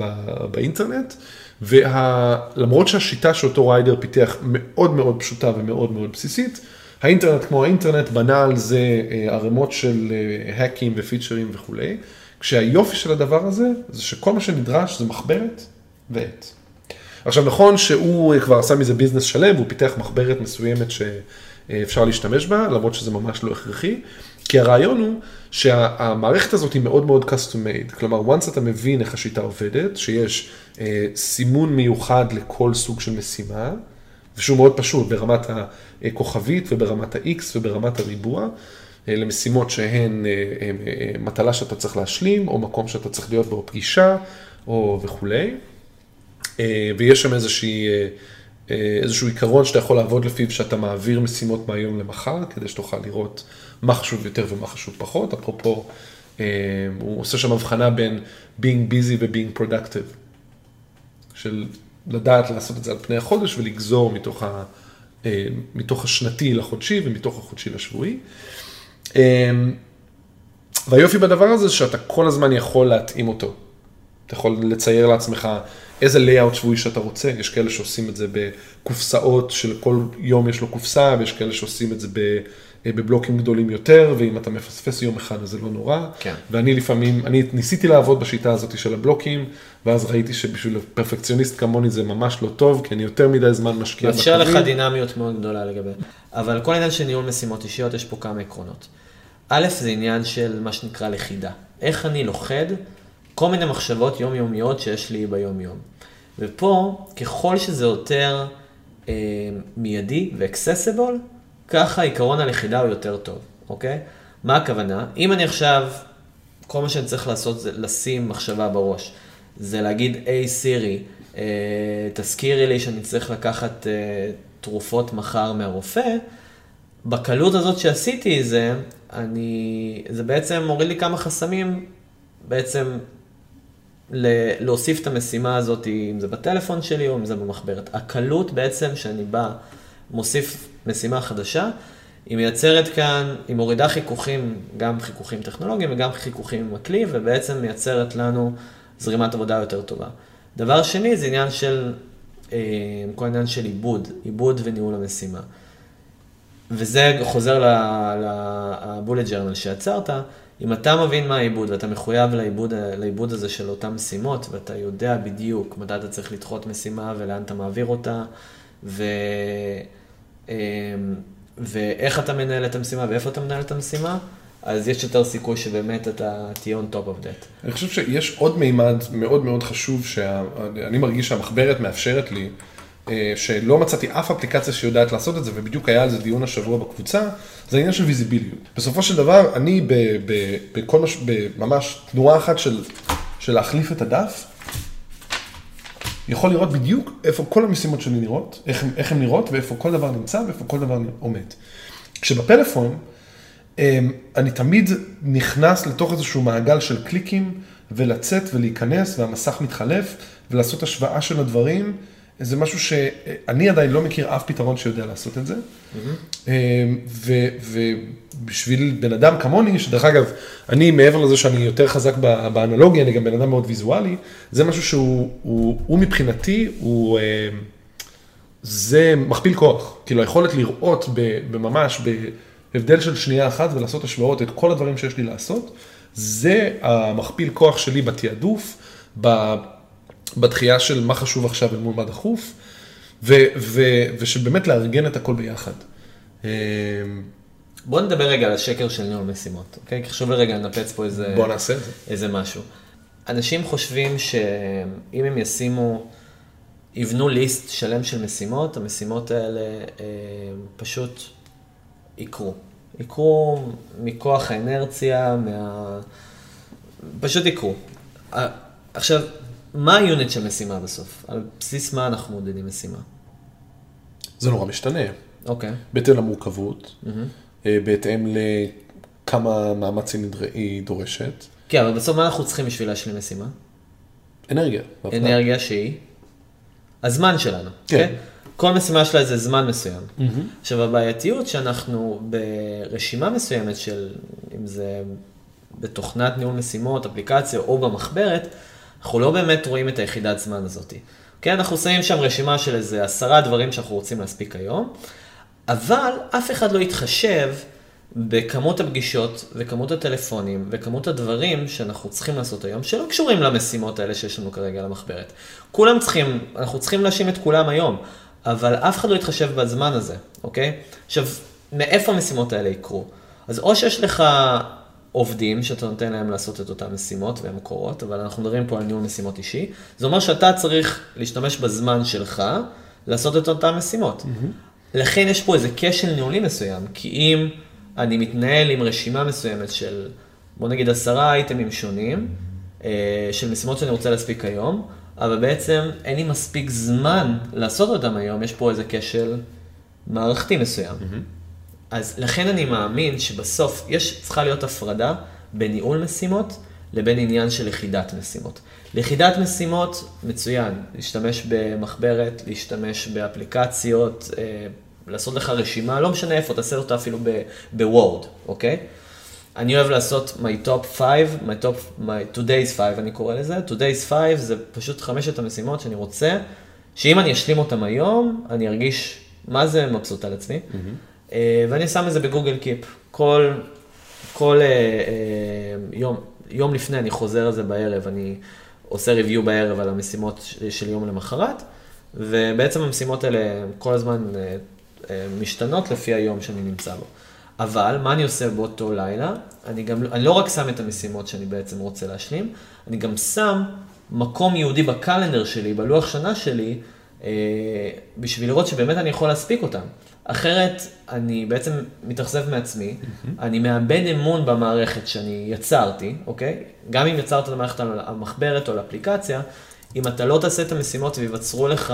Speaker 2: באינטרנט, ולמרות שהשיטה שאותו ריידר פיתח מאוד מאוד פשוטה ומאוד מאוד בסיסית, האינטרנט כמו האינטרנט בנה על זה אה, ערימות של האקים אה, ופיצ'רים וכולי, כשהיופי של הדבר הזה זה שכל מה שנדרש זה מחברת ועט. עכשיו נכון שהוא כבר עשה מזה ביזנס שלם והוא פיתח מחברת מסוימת שאפשר להשתמש בה, למרות שזה ממש לא הכרחי, כי הרעיון הוא שהמערכת הזאת היא מאוד מאוד custom made, כלומר once אתה מבין איך השיטה עובדת, שיש אה, סימון מיוחד לכל סוג של משימה, ושהוא מאוד פשוט ברמת הכוכבית וברמת ה-X וברמת הריבוע, אה, למשימות שהן אה, אה, מטלה שאתה צריך להשלים, או מקום שאתה צריך להיות בו פגישה, או וכולי. אה, ויש שם איזושהי, אה, אה, איזשהו עיקרון שאתה יכול לעבוד לפיו, שאתה מעביר משימות מהיום למחר, כדי שתוכל לראות מה חשוב יותר ומה חשוב פחות. אפרופו, הוא עושה שם הבחנה בין being busy ו-being productive, של לדעת לעשות את זה על פני החודש ולגזור מתוך, ה, מתוך השנתי לחודשי ומתוך החודשי לשבועי. והיופי בדבר הזה שאתה כל הזמן יכול להתאים אותו. אתה יכול לצייר לעצמך איזה לייאאוט שבועי שאתה רוצה, יש כאלה שעושים את זה בקופסאות של כל יום יש לו קופסה, ויש כאלה שעושים את זה אה, בבלוקים גדולים יותר, ואם אתה מפספס יום אחד אז זה לא נורא.
Speaker 1: כן.
Speaker 2: ואני לפעמים, אני ניסיתי לעבוד בשיטה הזאת של הבלוקים, ואז ראיתי שבשביל פרפקציוניסט כמוני זה ממש לא טוב, כי אני יותר מדי זמן משקיע
Speaker 1: בקווים. מאפשר לך דינמיות מאוד גדולה לגבי. אבל כל עניין של ניהול משימות אישיות, יש פה כמה עקרונות. א', זה עניין של מה שנקרא לכידה. איך אני לוכד כל מיני מחשבות יומיומיות שיש לי ביומיום. ופה, ככל שזה יותר אה, מיידי ואקססיבול, ככה עיקרון הלכידה הוא יותר טוב, אוקיי? מה הכוונה? אם אני עכשיו, כל מה שאני צריך לעשות זה לשים מחשבה בראש. זה להגיד, היי סירי, אה, תזכירי לי שאני צריך לקחת אה, תרופות מחר מהרופא, בקלות הזאת שעשיתי זה, אני, זה בעצם מוריד לי כמה חסמים בעצם להוסיף את המשימה הזאת, אם זה בטלפון שלי או אם זה במחברת. הקלות בעצם שאני בא, מוסיף משימה חדשה, היא מייצרת כאן, היא מורידה חיכוכים, גם חיכוכים טכנולוגיים וגם חיכוכים עם הכלי, ובעצם מייצרת לנו זרימת עבודה יותר טובה. דבר שני זה עניין של, אה, כל העניין של עיבוד, עיבוד וניהול המשימה. וזה חוזר לבולט ג'רנל שיצרת, אם אתה מבין מה העיבוד ואתה מחויב לעיבוד, לעיבוד הזה של אותן משימות, ואתה יודע בדיוק מתי אתה צריך לדחות משימה ולאן אתה מעביר אותה, ו... אמ, ואיך אתה מנהל את המשימה ואיפה אתה מנהל את המשימה, אז יש יותר סיכוי שבאמת אתה תהיה on top of that.
Speaker 2: אני חושב שיש עוד מימד מאוד מאוד חשוב שאני מרגיש שהמחברת מאפשרת לי. אה, שלא מצאתי אף אפליקציה שיודעת לעשות את זה, ובדיוק היה על זה דיון השבוע בקבוצה, זה העניין של ויזיביליות. בסופו של דבר, אני בכל מש... בממש תנועה אחת של, של להחליף את הדף, יכול לראות בדיוק איפה כל המשימות שלי נראות, איך, איך הן נראות, ואיפה כל דבר נמצא, ואיפה כל דבר עומד. כשבפלאפון, אמ, אני תמיד נכנס לתוך איזשהו מעגל של קליקים, ולצאת ולהיכנס, והמסך מתחלף, ולעשות השוואה של הדברים. זה משהו שאני עדיין לא מכיר אף פתרון שיודע לעשות את זה. Mm-hmm. ובשביל בן אדם כמוני, שדרך אגב, אני מעבר לזה שאני יותר חזק באנלוגיה, אני גם בן אדם מאוד ויזואלי, זה משהו שהוא הוא, הוא מבחינתי, הוא, אמ, זה מכפיל כוח. כאילו היכולת לראות בממש, בהבדל של שנייה אחת ולעשות השוואות את כל הדברים שיש לי לעשות, זה המכפיל כוח שלי בתעדוף, בתחייה של מה חשוב עכשיו אל מול מה דחוף, ושבאמת לארגן את הכל ביחד. אמ,
Speaker 1: בוא נדבר רגע על השקר של ניהול משימות, אוקיי? חשוב לי רגע לנפץ פה איזה...
Speaker 2: בוא נעשה את זה.
Speaker 1: איזה משהו. אנשים חושבים שאם הם ישימו, יבנו ליסט שלם של משימות, המשימות האלה אה, פשוט יקרו. יקרו מכוח האנרציה, מה... פשוט יקרו. עכשיו, מה היוניט של משימה בסוף? על בסיס מה אנחנו מודדים משימה?
Speaker 2: זה נורא משתנה.
Speaker 1: אוקיי. Okay.
Speaker 2: בהתאם למורכבות, mm-hmm. בהתאם לכמה מאמץ היא דורשת.
Speaker 1: כן, אבל בסוף מה אנחנו צריכים בשביל להשלים משימה?
Speaker 2: אנרגיה.
Speaker 1: אנרגיה שהיא? הזמן שלנו. כן. Okay? כן? כל משימה שלה זה זמן מסוים. Mm-hmm. עכשיו, הבעייתיות שאנחנו ברשימה מסוימת של, אם זה בתוכנת ניהול משימות, אפליקציה או במחברת, אנחנו לא באמת רואים את היחידת זמן הזאת. כן, אנחנו שמים שם רשימה של איזה עשרה דברים שאנחנו רוצים להספיק היום, אבל אף אחד לא יתחשב בכמות הפגישות וכמות הטלפונים וכמות הדברים שאנחנו צריכים לעשות היום, שלא קשורים למשימות האלה שיש לנו כרגע למחברת. כולם צריכים, אנחנו צריכים להאשים את כולם היום, אבל אף אחד לא יתחשב בזמן הזה, אוקיי? עכשיו, מאיפה המשימות האלה יקרו? אז או שיש לך עובדים שאתה נותן להם לעשות את אותן משימות והן קורות, אבל אנחנו מדברים פה על ניהול משימות אישי. זה אומר שאתה צריך להשתמש בזמן שלך לעשות את אותן משימות. Mm-hmm. לכן יש פה איזה כשל ניהולי מסוים, כי אם אני מתנהל עם רשימה מסוימת של, בוא נגיד עשרה אייטמים שונים, אה, של משימות שאני רוצה להספיק היום, אבל בעצם אין לי מספיק זמן לעשות אותם היום, יש פה איזה כשל מערכתי מסוים. Mm-hmm. אז לכן אני מאמין שבסוף יש, צריכה להיות הפרדה בין ניהול משימות לבין עניין של יחידת משימות. ליחידת משימות, מצוין, להשתמש במחברת, להשתמש באפליקציות, אה, לעשות לך רשימה, לא משנה איפה, תעשה אותה אפילו בוורד, אוקיי? אני אוהב לעשות my top 5, my top, my today's 5 אני קורא לזה, today's 5 זה פשוט חמשת המשימות שאני רוצה, שאם אני אשלים אותם היום, אני ארגיש מה זה מבסוט על עצמי. Mm-hmm. ואני שם את זה בגוגל קיפ. כל, כל uh, uh, יום, יום לפני אני חוזר על זה בערב, אני עושה ריוויו בערב על המשימות של יום למחרת, ובעצם המשימות האלה כל הזמן uh, uh, משתנות לפי היום שאני נמצא בו. אבל מה אני עושה באותו לילה? אני גם, אני לא רק שם את המשימות שאני בעצם רוצה להשלים, אני גם שם מקום יהודי בקלנדר שלי, בלוח שנה שלי, אה, בשביל לראות שבאמת אני יכול להספיק אותם. אחרת אני בעצם מתאכזב מעצמי, mm-hmm. אני מאבד אמון במערכת שאני יצרתי, אוקיי? גם אם יצרת את המערכת על המחברת או על אפליקציה, אם אתה לא תעשה את המשימות וייווצרו לך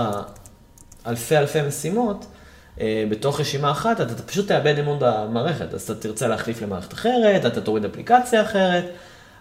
Speaker 1: אלפי אלפי משימות, אה, בתוך רשימה אחת, אתה פשוט תאבד אמון במערכת, אז אתה תרצה להחליף למערכת אחרת, אתה תוריד אפליקציה אחרת,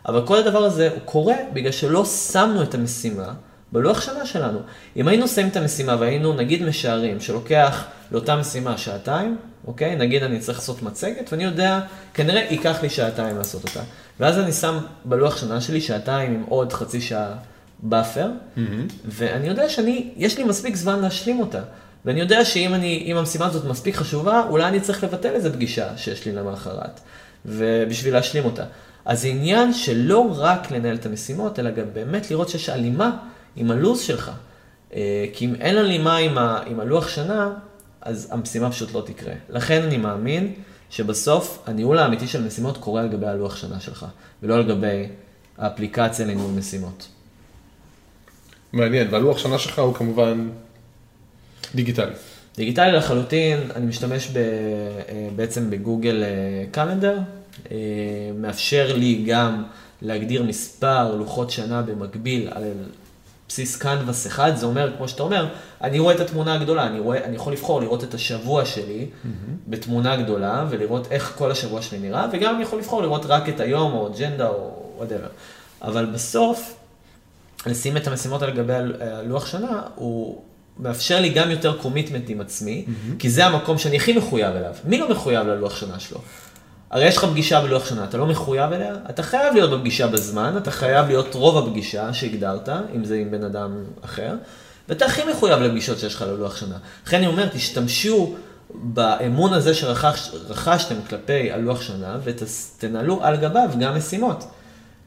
Speaker 1: אבל כל הדבר הזה הוא קורה בגלל שלא שמנו את המשימה בלוח שנה שלנו. אם היינו שמים את המשימה והיינו נגיד משערים שלוקח לאותה משימה שעתיים, אוקיי? נגיד אני צריך לעשות מצגת, ואני יודע, כנראה ייקח לי שעתיים לעשות אותה. ואז אני שם בלוח שנה שלי שעתיים עם עוד חצי שעה buffer, mm-hmm. ואני יודע שאני, יש לי מספיק זמן להשלים אותה. ואני יודע שאם אני, אם המשימה הזאת מספיק חשובה, אולי אני צריך לבטל איזה פגישה שיש לי למחרת, ובשביל להשלים אותה. אז זה עניין שלא רק לנהל את המשימות, אלא גם באמת לראות שיש הלימה עם הלו"ז שלך. אה, כי אם אין הלימה עם, ה, עם הלוח שנה, אז המשימה פשוט לא תקרה. לכן אני מאמין שבסוף הניהול האמיתי של משימות קורה על גבי הלוח שנה שלך, ולא על גבי האפליקציה לניהול משימות.
Speaker 2: מעניין, והלוח שנה שלך הוא כמובן דיגיטלי.
Speaker 1: דיגיטלי לחלוטין, אני משתמש ב, אה, בעצם בגוגל קלנדר, אה, מאפשר לי גם להגדיר מספר לוחות שנה במקביל על בסיס קנבס אחד, זה אומר, כמו שאתה אומר, אני רואה את התמונה הגדולה, אני, רואה, אני יכול לבחור לראות את השבוע שלי mm-hmm. בתמונה גדולה, ולראות איך כל השבוע שלי נראה, וגם אני יכול לבחור לראות רק את היום, או אג'נדה, או whatever. אבל בסוף, לשים את המשימות על גבי הלוח שנה, הוא מאפשר לי גם יותר commitment עם עצמי, mm-hmm. כי זה המקום שאני הכי מחויב אליו. מי לא מחויב ללוח שנה שלו? הרי יש לך פגישה בלוח שנה, אתה לא מחויב אליה, אתה חייב להיות בפגישה בזמן, אתה חייב להיות רוב הפגישה שהגדרת, אם זה עם בן אדם אחר, ואתה הכי מחויב לפגישות שיש לך ללוח שנה. לכן אני אומר, תשתמשו באמון הזה שרכשתם כלפי הלוח שנה, ותנהלו על גביו גם משימות.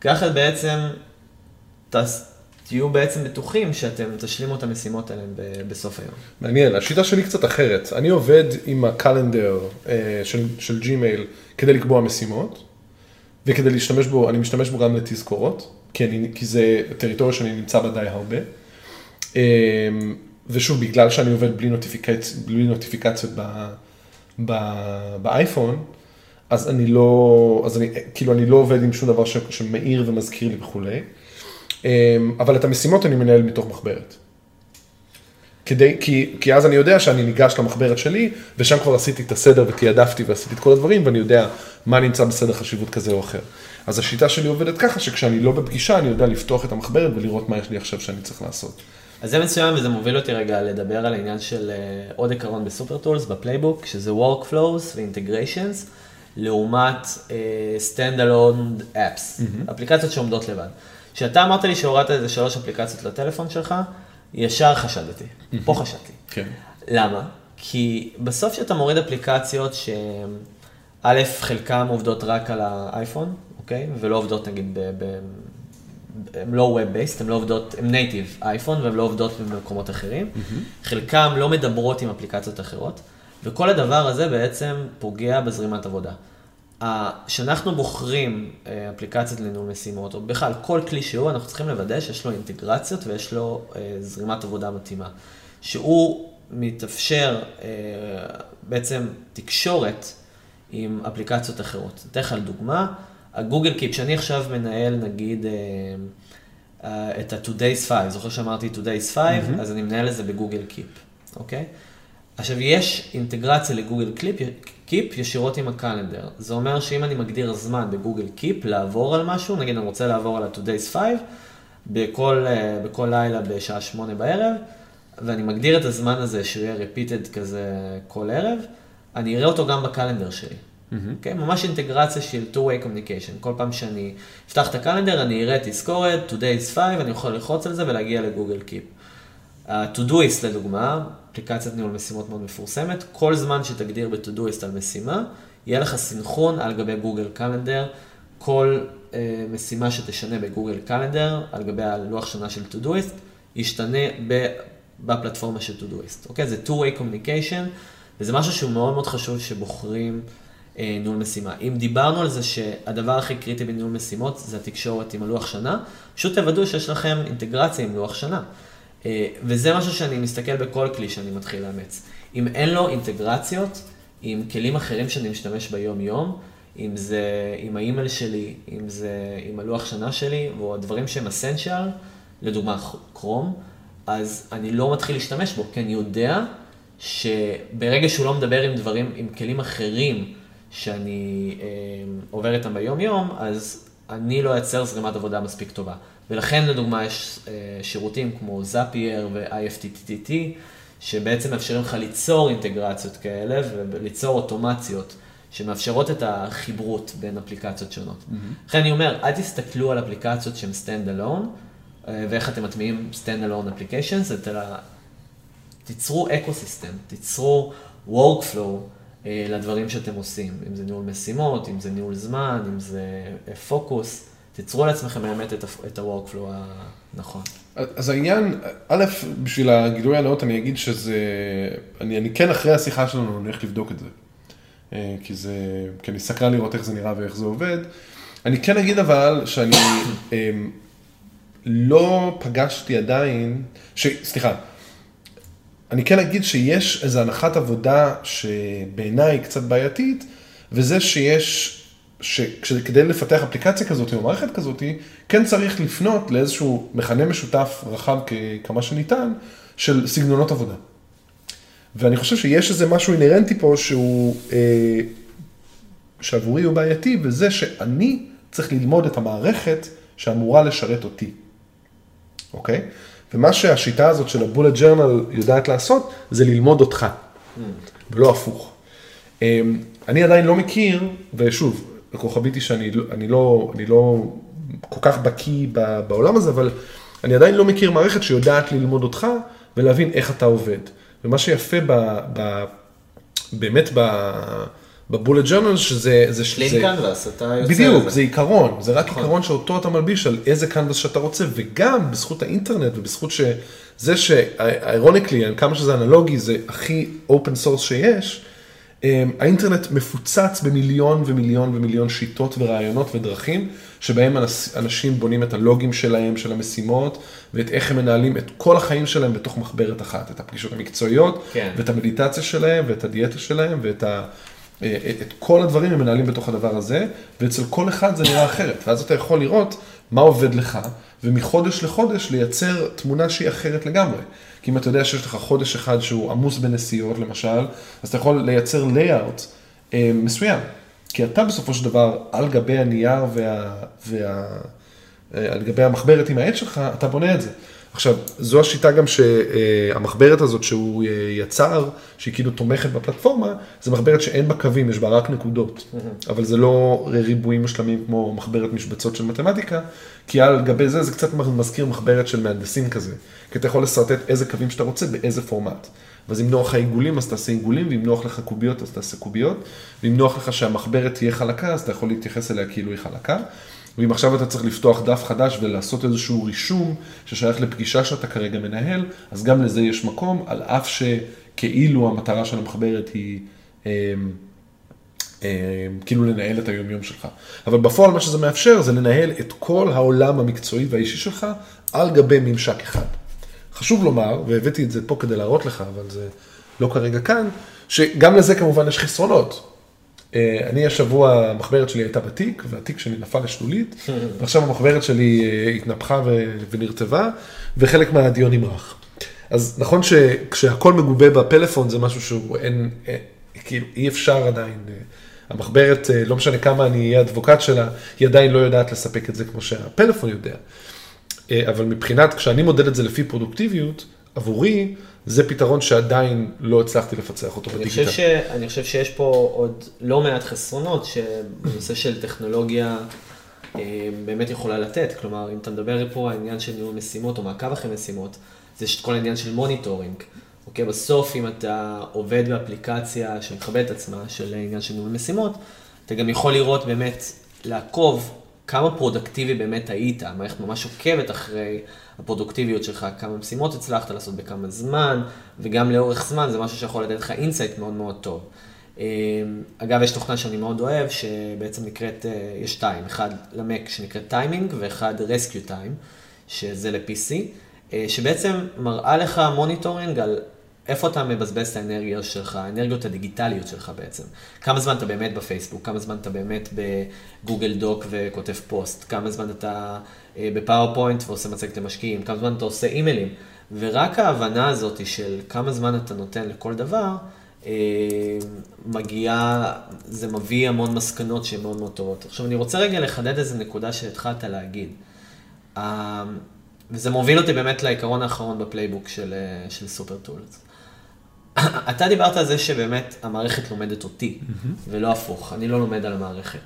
Speaker 1: ככה בעצם תהיו בעצם בטוחים שאתם תשלימו את המשימות האלה בסוף היום.
Speaker 2: מעניין, השיטה שלי קצת אחרת. אני עובד עם הקלנדר אה, של, של ג'ימייל כדי לקבוע משימות, וכדי להשתמש בו, אני משתמש בו גם לתזכורות, כי, אני, כי זה טריטוריה שאני נמצא בה די הרבה. אה, ושוב, בגלל שאני עובד בלי, נוטיפיקצ... בלי נוטיפיקציות ב... ב... באייפון, אז אני לא, אז אני, כאילו אני לא עובד עם שום דבר ש... שמאיר ומזכיר לי וכולי. אמ, אבל את המשימות אני מנהל מתוך מחברת. כדי, כי, כי אז אני יודע שאני ניגש למחברת שלי, ושם כבר עשיתי את הסדר ותיעדפתי ועשיתי את כל הדברים, ואני יודע מה נמצא בסדר חשיבות כזה או אחר. אז השיטה שלי עובדת ככה, שכשאני לא בפגישה, אני יודע לפתוח את המחברת ולראות מה יש לי עכשיו שאני צריך לעשות.
Speaker 1: אז זה מצוין, וזה מוביל אותי רגע לדבר על העניין של uh, עוד עיקרון ב Super Tools, ב playbook, שזה Workflows ו-Integrations, לעומת uh, Stand-alone Apps, mm-hmm. אפליקציות שעומדות לבד. כשאתה אמרת לי שהורדת איזה שלוש אפליקציות לטלפון שלך, ישר חשדתי. פה חשדתי.
Speaker 2: כן.
Speaker 1: למה? כי בסוף כשאתה מוריד אפליקציות שא', חלקן עובדות רק על האייפון, אוקיי? ולא עובדות נגיד ב... ב... הן לא Web-based, הן לא עובדות, הן נייטיב אייפון והן לא עובדות במקומות אחרים. Mm-hmm. חלקן לא מדברות עם אפליקציות אחרות, וכל הדבר הזה בעצם פוגע בזרימת עבודה. כשאנחנו בוחרים אה, אפליקציות לניהול משימות, או בכלל כל כלי שהוא, אנחנו צריכים לוודא שיש לו אינטגרציות ויש לו אה, זרימת עבודה מתאימה. שהוא מתאפשר אה, בעצם תקשורת עם אפליקציות אחרות. אתן לך דוגמה, ה Google Keep, שאני עכשיו מנהל נגיד את ה-Today's 5, זוכר שאמרתי Today's 5, mm-hmm. אז אני מנהל את זה ב Google Keep, אוקיי? עכשיו, יש אינטגרציה ל Google Clip, Keep ישירות עם ה calendar. זה אומר שאם אני מגדיר זמן ב Google Keep לעבור על משהו, נגיד אני רוצה לעבור על ה-Today's 5, בכל, אה, בכל לילה בשעה שמונה בערב, ואני מגדיר את הזמן הזה שהוא יהיה repeated כזה כל ערב, אני אראה אותו גם בקלנדר שלי. Mm-hmm. Okay, אוקיי? ממש אינטגרציה של two-way communication. כל פעם שאני אפתח את הקלנדר, אני אראה תזכורת, today's 5, אני יכול ללחוץ על זה ולהגיע לגוגל קיפ. ה-Todoist לדוגמה, אפליקציית ניהול משימות מאוד מפורסמת, כל זמן שתגדיר ב-Todoist על משימה, יהיה לך סינכרון על גבי גוגל קלנדר, כל uh, משימה שתשנה בגוגל קלנדר, על גבי הלוח שנה של Todoist, ישתנה בפלטפורמה של Todoist. אוקיי? זה two-way communication, וזה משהו שהוא מאוד מאוד חשוב שבוחרים uh, ניהול משימה. אם דיברנו על זה שהדבר הכי קריטי בניהול משימות זה התקשורת עם הלוח שנה, פשוט תוודאו שיש לכם אינטגרציה עם לוח שנה. אה, וזה משהו שאני מסתכל בכל כלי שאני מתחיל לאמץ. אם אין לו אינטגרציות עם כלים אחרים שאני משתמש ביום-יום, אם זה עם האימייל שלי, אם זה עם הלוח שנה שלי, או הדברים שהם אסנשיאל, לדוגמה קרום, אז אני לא מתחיל להשתמש בו, כי אני יודע שברגע שהוא לא מדבר עם דברים, עם כלים אחרים שאני אה, עובר איתם ביום-יום, אז אני לא אייצר זרימת עבודה מספיק טובה. ולכן לדוגמה יש אה, שירותים כמו זאפייר ו-IFTTT, שבעצם מאפשרים לך ליצור אינטגרציות כאלה וליצור אוטומציות שמאפשרות את החיברות בין אפליקציות שונות. Mm-hmm. לכן אני אומר, אל תסתכלו על אפליקציות שהן stand alone, אה, ואיך אתם מטמיעים stand alone applications, אלא תיצרו אקו סיסטם, תיצרו workflow אה, לדברים שאתם עושים, אם זה ניהול משימות, אם זה ניהול זמן, אם זה פוקוס. תיצרו לעצמכם באמת את ה-workflow הנכון.
Speaker 2: אז העניין, א', בשביל הגילוי הנאות אני אגיד שזה, אני, אני כן אחרי השיחה שלנו הולך לבדוק את זה. אה, כי זה, כי אני סקרן לראות איך זה נראה ואיך זה עובד. אני כן אגיד אבל שאני אמ, לא פגשתי עדיין, ש, סליחה, אני כן אגיד שיש איזו הנחת עבודה שבעיניי קצת בעייתית, וזה שיש שכדי לפתח אפליקציה כזאת או מערכת כזאת, כן צריך לפנות לאיזשהו מכנה משותף רחב כמה שניתן של סגנונות עבודה. ואני חושב שיש איזה משהו אינהרנטי פה שהוא, אה, שעבורי הוא בעייתי, וזה שאני צריך ללמוד את המערכת שאמורה לשרת אותי, אוקיי? ומה שהשיטה הזאת של הבולט ג'רנל יודעת לעשות, זה ללמוד אותך, ולא הפוך. אה, אני עדיין לא מכיר, ושוב, הכוכבית היא שאני לא, אני לא, אני לא כל כך בקיא בעולם הזה, אבל אני עדיין לא מכיר מערכת שיודעת ללמוד אותך ולהבין איך אתה עובד. ומה שיפה ב, ב, באמת ב... ב Bullet Journal שזה... זה,
Speaker 1: clean canvas, אתה יוצא...
Speaker 2: בדיוק, לזה. זה עיקרון, זה רק נכון. עיקרון שאותו אתה מלביש על איזה קנבס שאתה רוצה, וגם בזכות האינטרנט ובזכות שזה ש ironically, כמה שזה אנלוגי, זה הכי open source שיש, האינטרנט מפוצץ במיליון ומיליון ומיליון שיטות ורעיונות ודרכים, שבהם אנשים בונים את הלוגים שלהם, של המשימות, ואת איך הם מנהלים את כל החיים שלהם בתוך מחברת אחת, את הפגישות המקצועיות, כן. ואת המדיטציה שלהם, ואת הדיאטה שלהם, ואת ה... אה, את כל הדברים הם מנהלים בתוך הדבר הזה, ואצל כל אחד זה נראה אחרת. ואז אתה יכול לראות מה עובד לך, ומחודש לחודש לייצר תמונה שהיא אחרת לגמרי. כי אם אתה יודע שיש לך חודש אחד שהוא עמוס בנסיעות למשל, אז אתה יכול לייצר לייאאוט אה, מסוים. כי אתה בסופו של דבר, על גבי הנייר וה... וה אה, על גבי המחברת עם העט שלך, אתה בונה את זה. עכשיו, זו השיטה גם שהמחברת הזאת שהוא יצר, שהיא כאילו תומכת בפלטפורמה, זה מחברת שאין בה קווים, יש בה רק נקודות. Mm-hmm. אבל זה לא ריבועים משלמים כמו מחברת משבצות של מתמטיקה, כי על גבי זה זה קצת מזכיר מחברת של מהנדסים כזה. כי אתה יכול לשרטט איזה קווים שאתה רוצה באיזה פורמט. ואז אם נוח לך עיגולים, אז תעשה עיגולים, ואם נוח לך קוביות, אז תעשה קוביות, ואם נוח לך שהמחברת תהיה חלקה, אז אתה יכול להתייחס אליה כאילו היא חלקה. ואם עכשיו אתה צריך לפתוח דף חדש ולעשות איזשהו רישום ששייך לפגישה שאתה כרגע מנהל, אז גם לזה יש מקום, על אף שכאילו המטרה של המחברת היא אה, אה, כאילו לנהל את היומיום שלך. אבל בפועל מה שזה מאפשר זה לנהל את כל העולם המקצועי והאישי שלך על גבי ממשק אחד. חשוב לומר, והבאתי את זה פה כדי להראות לך, אבל זה לא כרגע כאן, שגם לזה כמובן יש חסרונות. אה, אני השבוע, המחברת שלי הייתה בתיק, והתיק שלי נפל לשלולית, ועכשיו המחברת שלי אה, התנפחה ונרטבה, וחלק מהדיון נמרח. אז נכון שכשהכל מגובה בפלאפון זה משהו שהוא אין, אה, כאילו אי אפשר עדיין, המחברת, לא משנה כמה אני אהיה אדבוקט שלה, היא עדיין לא יודעת לספק את זה כמו שהפלאפון יודע. אבל מבחינת, כשאני מודד את זה לפי פרודוקטיביות, עבורי זה פתרון שעדיין לא הצלחתי לפצח אותו בדיגיטל.
Speaker 1: ש... אני חושב שיש פה עוד לא מעט חסרונות שבנושא של טכנולוגיה אה, באמת יכולה לתת. כלומר, אם אתה מדבר פה על העניין של ניהול משימות או מעקב אחרי משימות, זה יש את כל העניין של monitoring. אוקיי, בסוף אם אתה עובד באפליקציה שמכבד את עצמה, של עניין של ניהול משימות, אתה גם יכול לראות באמת, לעקוב כמה פרודקטיבי באמת היית, המערכת ממש עוקבת אחרי הפרודוקטיביות שלך, כמה משימות הצלחת לעשות בכמה זמן, וגם לאורך זמן זה משהו שיכול לתת לך insight מאוד מאוד טוב. אמ, אגב, יש תוכנה שאני מאוד אוהב, שבעצם נקראת, אה, יש שתיים, אחד למק שנקראת טיימינג, ואחד RescueTime, שזה ל-PC, אה, שבעצם מראה לך monitoring על איפה אתה מבזבז את האנרגיה שלך, האנרגיות הדיגיטליות שלך בעצם. כמה זמן אתה באמת בפייסבוק, כמה זמן אתה באמת ב Google Doc וכותב פוסט, כמה זמן אתה אה, ב PowerPoint ועושה מצגת למשקיעים, כמה זמן אתה עושה אימיילים. ורק ההבנה הזאת של כמה זמן אתה נותן לכל דבר, אה, מגיעה, זה מביא המון מסקנות שהן מאוד מאוד טובות. עכשיו, אני רוצה רגע לחדד איזה נקודה שהתחלת להגיד. אה, וזה מוביל אותי באמת לעיקרון האחרון ב playbook של, של Super Tools. אתה דיברת על זה שבאמת המערכת לומדת אותי. ולא הפוך, אני לא לומד על המערכת.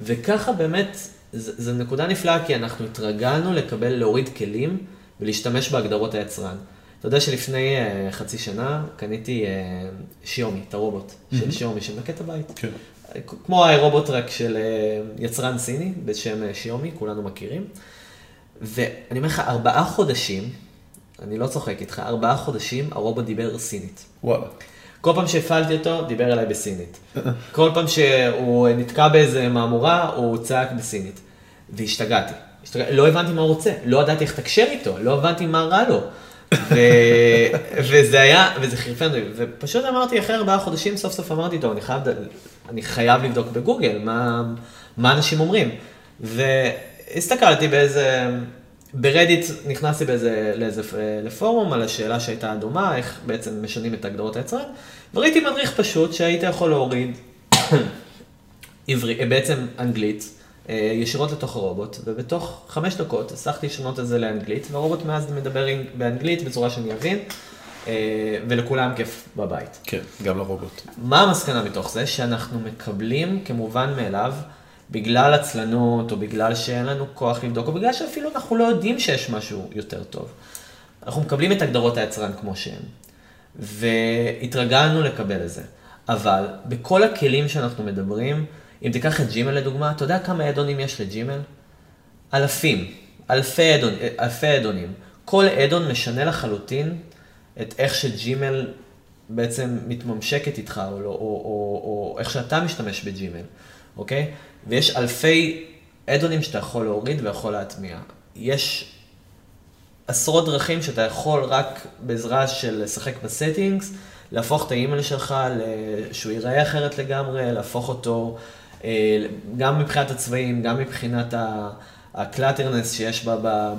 Speaker 1: וככה באמת, זו נקודה נפלאה, כי אנחנו התרגלנו לקבל, להוריד כלים ולהשתמש בהגדרות היצרן. אתה יודע שלפני uh, חצי שנה קניתי uh, שיומי, את הרובוט mm-hmm. של שיומי שמנקה את הבית. כן. כמו הרובוט רק של uh, יצרן סיני בשם uh, שיומי, כולנו מכירים. ואני אומר לך, ארבעה חודשים, אני לא צוחק איתך, ארבעה חודשים הרובוט דיבר סינית.
Speaker 2: וואלה.
Speaker 1: כל פעם שהפעלתי אותו, דיבר אליי בסינית. כל פעם שהוא נתקע באיזה מהמורה, הוא צעק בסינית. והשתגעתי. השתגע... לא הבנתי מה הוא רוצה, לא ידעתי איך לתקשר איתו, לא הבנתי מה רע לו. ו... וזה היה, וזה חירפן אותי, ופשוט אמרתי, אחרי ארבעה חודשים, סוף סוף אמרתי, טוב, אני חייב, אני חייב לבדוק בגוגל, מה, מה אנשים אומרים. והסתכלתי באיזה, ברדיט נכנסתי באיזה, לאיזה, לפורום על השאלה שהייתה דומה, איך בעצם משנים את הגדרות היצרן, וראיתי מדריך פשוט שהיית יכול להוריד עברי, בעצם אנגלית, אה, ישירות לתוך הרובוט, ובתוך חמש דקות הצלחתי לשנות את זה לאנגלית, והרובוט מאז מדבר באנגלית בצורה שאני אבין, אה, ולכולם כיף בבית.
Speaker 2: כן, גם לרובוט.
Speaker 1: מה המסקנה מתוך זה? שאנחנו מקבלים כמובן מאליו, בגלל עצלנות, או בגלל שאין לנו כוח לבדוק, או בגלל שאפילו אנחנו לא יודעים שיש משהו יותר טוב. אנחנו מקבלים את הגדרות היצרן כמו שהן, והתרגלנו לקבל את זה. אבל בכל הכלים שאנחנו מדברים, אם תיקח את ג'ימל לדוגמה, אתה יודע כמה אדונים יש לג'ימל? אלפים, אלפי, אדון, אלפי אדונים. כל אדון משנה לחלוטין את איך שג'ימל בעצם מתממשקת איתך, או, לא, או, או, או איך שאתה משתמש בג'ימל, אוקיי? ויש אלפי אדונים שאתה יכול להוריד ויכול להטמיע. יש עשרות דרכים שאתה יכול רק בעזרה של לשחק ב settings, להפוך את האימייל שלך, שהוא ייראה אחרת לגמרי, להפוך אותו אה, גם מבחינת הצבעים, גם מבחינת ה clutterness שיש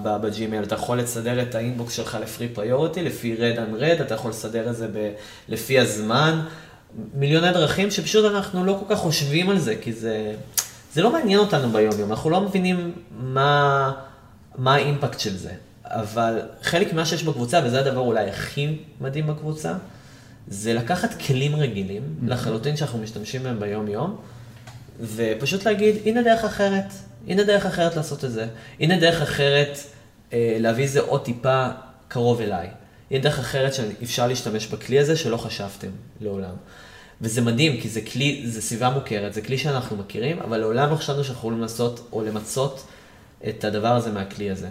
Speaker 1: ב Gmail, אתה יכול לסדר את ה inbox שלך לפרי פריוריטי, לפי read unread, אתה יכול לסדר את זה לפי הזמן, מיליוני דרכים שפשוט אנחנו לא כל כך חושבים על זה, כי זה, זה לא מעניין אותנו ביום יום, אנחנו לא מבינים מה, מה האימפקט של זה. אבל חלק ממה שיש בקבוצה, וזה הדבר אולי הכי מדהים בקבוצה, זה לקחת כלים רגילים, לחלוטין שאנחנו משתמשים בהם ביום יום, ופשוט להגיד, הנה דרך אחרת, הנה דרך אחרת לעשות את זה, הנה דרך אחרת אה, להביא את זה עוד טיפה קרוב אליי, הנה דרך אחרת שאפשר להשתמש בכלי הזה שלא חשבתם לעולם. וזה מדהים, כי זה כלי, זה סביבה מוכרת, זה כלי שאנחנו מכירים, אבל לעולם לא חשבנו שאנחנו יכולים לעשות או למצות את הדבר הזה מהכלי הזה.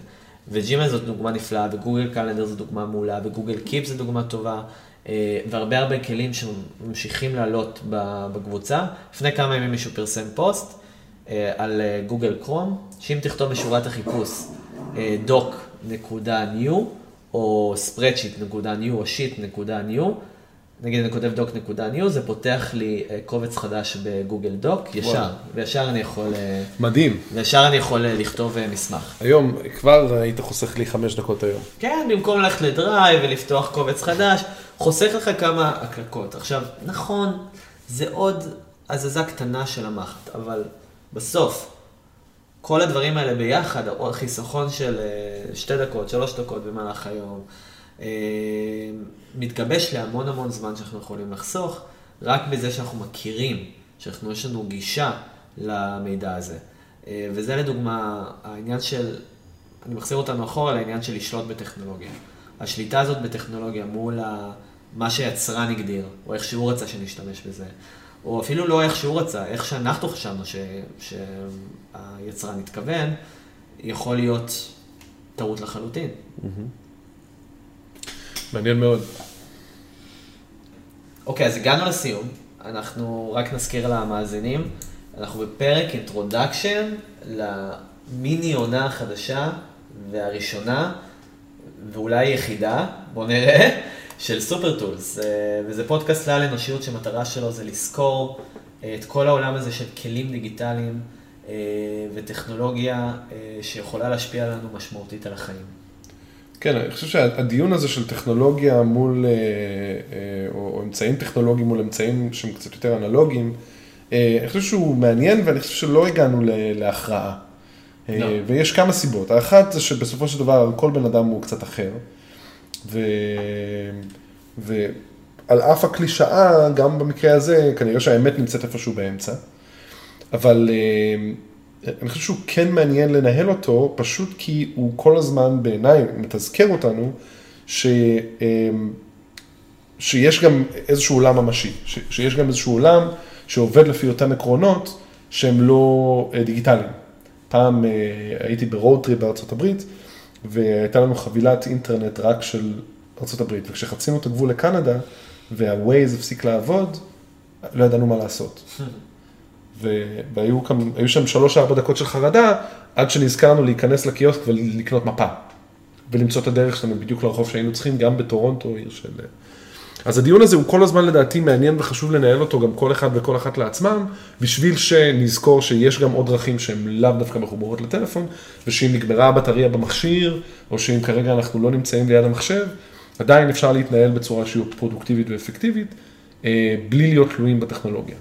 Speaker 1: וג'ימל זאת דוגמה נפלאה, וגוגל קלנדר זו דוגמה מעולה, וגוגל קיפ זו דוגמה טובה. אה, והרבה הרבה כלים שממשיכים לעלות בקבוצה. לפני כמה ימים מישהו פרסם פוסט אה, על אה, גוגל קרום, שאם תכתוב בשורת החיפוש doc.new או spreadsheet.new או sheet.new, נגיד אני כותב doc.new, זה פותח לי קובץ חדש בגוגל דוק, ישר, וואו. וישר אני יכול...
Speaker 2: מדהים.
Speaker 1: וישר אני יכול לכתוב מסמך.
Speaker 2: היום, כבר היית חוסך לי חמש דקות היום.
Speaker 1: כן, במקום ללכת לדרייב ולפתוח קובץ חדש, חוסך לך כמה הקלקות. עכשיו, נכון, זה עוד הזזה קטנה של המחט, אבל בסוף, כל הדברים האלה ביחד, או חיסכון של אה, שתי דקות, שלוש דקות במהלך היום, אה, מתגבש להמון המון זמן שאנחנו יכולים לחסוך, רק בזה שאנחנו מכירים, שאנחנו, יש לנו גישה למידע הזה. אה, וזה לדוגמה העניין של, אני מחזיר אותנו אחורה לעניין של לשלוט בטכנולוגיה. השליטה הזאת בטכנולוגיה מול ה... מה שיצרן הגדיר, או איך שהוא רצה שנשתמש בזה, או אפילו לא איך שהוא רצה, איך שאנחנו חשבנו ש... שהיצרן התכוון, יכול להיות טעות לחלוטין.
Speaker 2: מעניין מאוד.
Speaker 1: אוקיי, אז הגענו לסיום. אנחנו רק נזכיר למאזינים, אנחנו בפרק introduction למיני עונה החדשה והראשונה, ואולי יחידה, בואו נראה, של סופר טולס, אה, וזה פודקאסט לעל אנושיות שמטרה שלו זה לזכור אה, את כל העולם הזה של כלים דיגיטליים אה, וטכנולוגיה שיכולה להשפיע עלינו משמעותית על החיים.
Speaker 2: כן, אני חושב שהדיון הזה של טכנולוגיה מול, או אמצעים טכנולוגיים מול אמצעים שהם קצת יותר אנלוגיים, אני חושב שהוא מעניין ואני חושב שלא הגענו להכרעה. לא. ויש כמה סיבות. האחת זה שבסופו של דבר כל בן אדם הוא קצת אחר. ו... ועל אף הקלישאה, גם במקרה הזה, כנראה שהאמת נמצאת איפשהו באמצע. אבל אה, אני חושב שהוא כן מעניין לנהל אותו, פשוט כי הוא כל הזמן בעיניי מתזכר אותנו, ש... אה, שיש גם איזשהו עולם ממשי, ש... שיש גם איזשהו עולם שעובד לפי אותם עקרונות שהם לא אה, דיגיטליים. פעם הייתי ב road trip בארצות הברית, והייתה לנו חבילת אינטרנט רק של ארה"ב, וכשחצינו את הגבול לקנדה, וה Waze הפסיק לעבוד, לא ידענו מה לעשות. והיו כאן, שם שלוש-ארבע דקות של חרדה, עד שנזכרנו להיכנס לקיוסק ולקנות מפה. ולמצוא את הדרך שלנו בדיוק לרחוב שהיינו צריכים, גם בטורונטו, עיר של... אז הדיון הזה הוא כל הזמן לדעתי מעניין וחשוב לנהל אותו גם כל אחד וכל אחת לעצמם, בשביל שנזכור שיש גם עוד דרכים שהן לאו דווקא מחוברות לטלפון, ושאם נגמרה הבטריה במכשיר, או שאם כרגע אנחנו לא נמצאים ליד המחשב, עדיין אפשר להתנהל בצורה שהיא פרודוקטיבית ואפקטיבית, אה, בלי להיות תלויים בטכנולוגיה.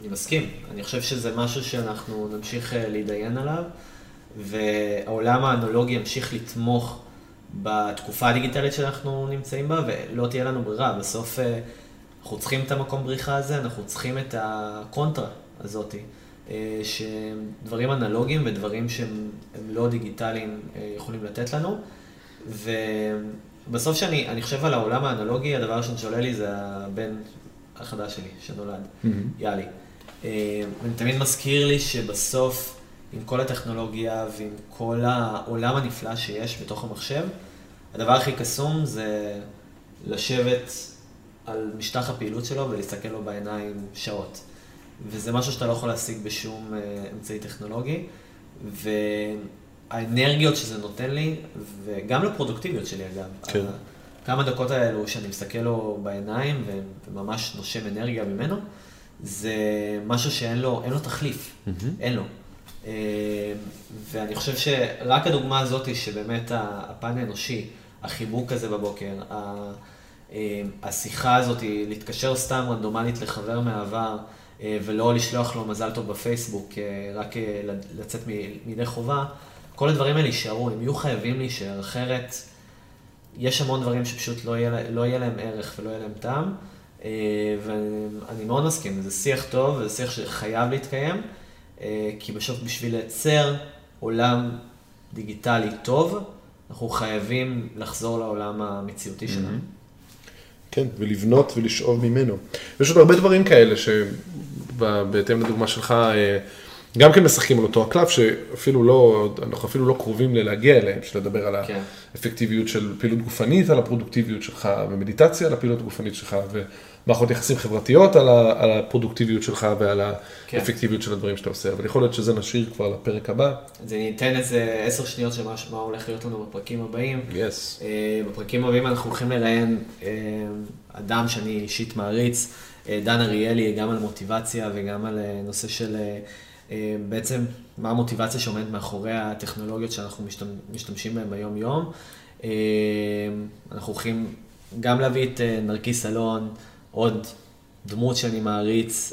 Speaker 1: אני מסכים, אני חושב שזה משהו שאנחנו נמשיך אה, להתדיין עליו, והעולם האנלוגי ימשיך לתמוך בתקופה הדיגיטלית שאנחנו נמצאים בה, ולא תהיה לנו ברירה. בסוף אה, אנחנו צריכים את המקום בריחה הזה, אנחנו צריכים את הקונטרה הזאתי, אה, שדברים אנלוגיים ודברים שהם לא דיגיטליים יכולים לתת לנו. ובסוף כשאני חושב על העולם האנלוגי, הדבר הראשון שעולה לי זה הבן החדש שלי שנולד, mm-hmm. יאלי. אה, אני תמיד מזכיר לי שבסוף, עם כל הטכנולוגיה ועם כל העולם הנפלא שיש בתוך המחשב, הדבר הכי קסום זה לשבת על משטח הפעילות שלו ולהסתכל לו בעיניים שעות. וזה משהו שאתה לא יכול להשיג בשום אה, אמצעי טכנולוגי. והאנרגיות שזה נותן לי, וגם לפרודוקטיביות שלי אגב. כן. כמה דקות האלו שאני מסתכל לו בעיניים וממש נושם אנרגיה ממנו, זה משהו שאין לו, לו תחליף, mm-hmm. אין לו. אה, ואני חושב שרק הדוגמה הזאת, שבאמת הפן האנושי, החיבוק הזה בבוקר, אה, השיחה הזאת, להתקשר סתם רנדומלית לחבר מהעבר, אה, ולא לשלוח לו מזל טוב בפייסבוק, רק לצאת מידי חובה, כל הדברים האלה יישארו, הם יהיו חייבים להישאר, אחרת יש המון דברים שפשוט לא יהיה, לא יהיה להם ערך ולא יהיה להם טעם. אה, ואני מאוד מסכים, זה שיח טוב, זה שיח שחייב להתקיים, אה, כי בסוף בשביל לייצר עולם דיגיטלי טוב, אנחנו חייבים לחזור לעולם המציאותי שלנו.
Speaker 2: כן, ולבנות ולשאוב ממנו. יש עוד הרבה דברים כאלה שבהתאם לדוגמה שלך, אה, גם כן משחקים על אותו הקלף, שאפילו לא, אנחנו אפילו לא קרובים ללהגיע אליהם, של לדבר על כן. האפקטיביות של פעילות גופנית, על הפרודוקטיביות שלך, ומדיטציה על הפעילות הגופנית שלך, ומערכות יחסים חברתיות על, ה, על הפרודוקטיביות שלך ועל כן. האפקטיביות של הדברים שאתה עושה, אבל יכול להיות שזה נשאיר כבר לפרק הבא.
Speaker 1: אז אני אתן איזה עשר שניות של מה הולך להיות לנו בפרקים הבאים.
Speaker 2: Yes.
Speaker 1: אה, בפרקים הבאים אנחנו הולכים לראיין אה, אדם שאני אישית מעריץ, אה, דן אריאלי, גם על מוטיבציה וגם על נושא של... בעצם מה המוטיבציה שעומדת מאחורי הטכנולוגיות שאנחנו משתמשים בהן ביום-יום. אנחנו הולכים גם להביא את נרקיס אלון, עוד דמות שאני מעריץ,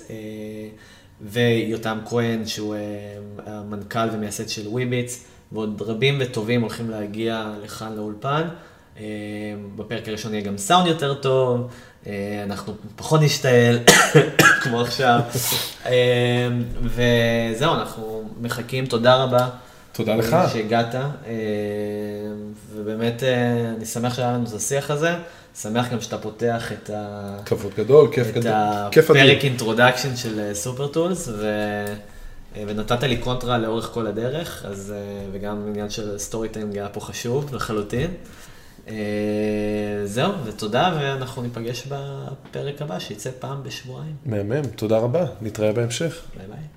Speaker 1: ויותם כהן, שהוא המנכ"ל ומייסד של וויביץ, ועוד רבים וטובים הולכים להגיע לכאן לאולפן. בפרק הראשון יהיה גם סאונד יותר טוב, אה, אנחנו פחות נשתעל, כמו עכשיו. אה, וזהו, אנחנו מחכים, תודה רבה.
Speaker 2: תודה לך.
Speaker 1: שהגעת, אה, ובאמת אני שמח שהיה לנו את השיח הזה, שמח גם שאתה פותח את ה...
Speaker 2: כבוד גדול, כיף גדול.
Speaker 1: את הפרק introduction של Super Tools, ו... ונתת לי קונטרה לאורך כל הדרך, אז, וגם עניין של storytelling היה פה חשוב לחלוטין. אה, זהו, ותודה, ואנחנו ניפגש בפרק הבא, שיצא פעם בשבועיים.
Speaker 2: מהמם, תודה רבה, נתראה בהמשך.
Speaker 1: ביי ביי.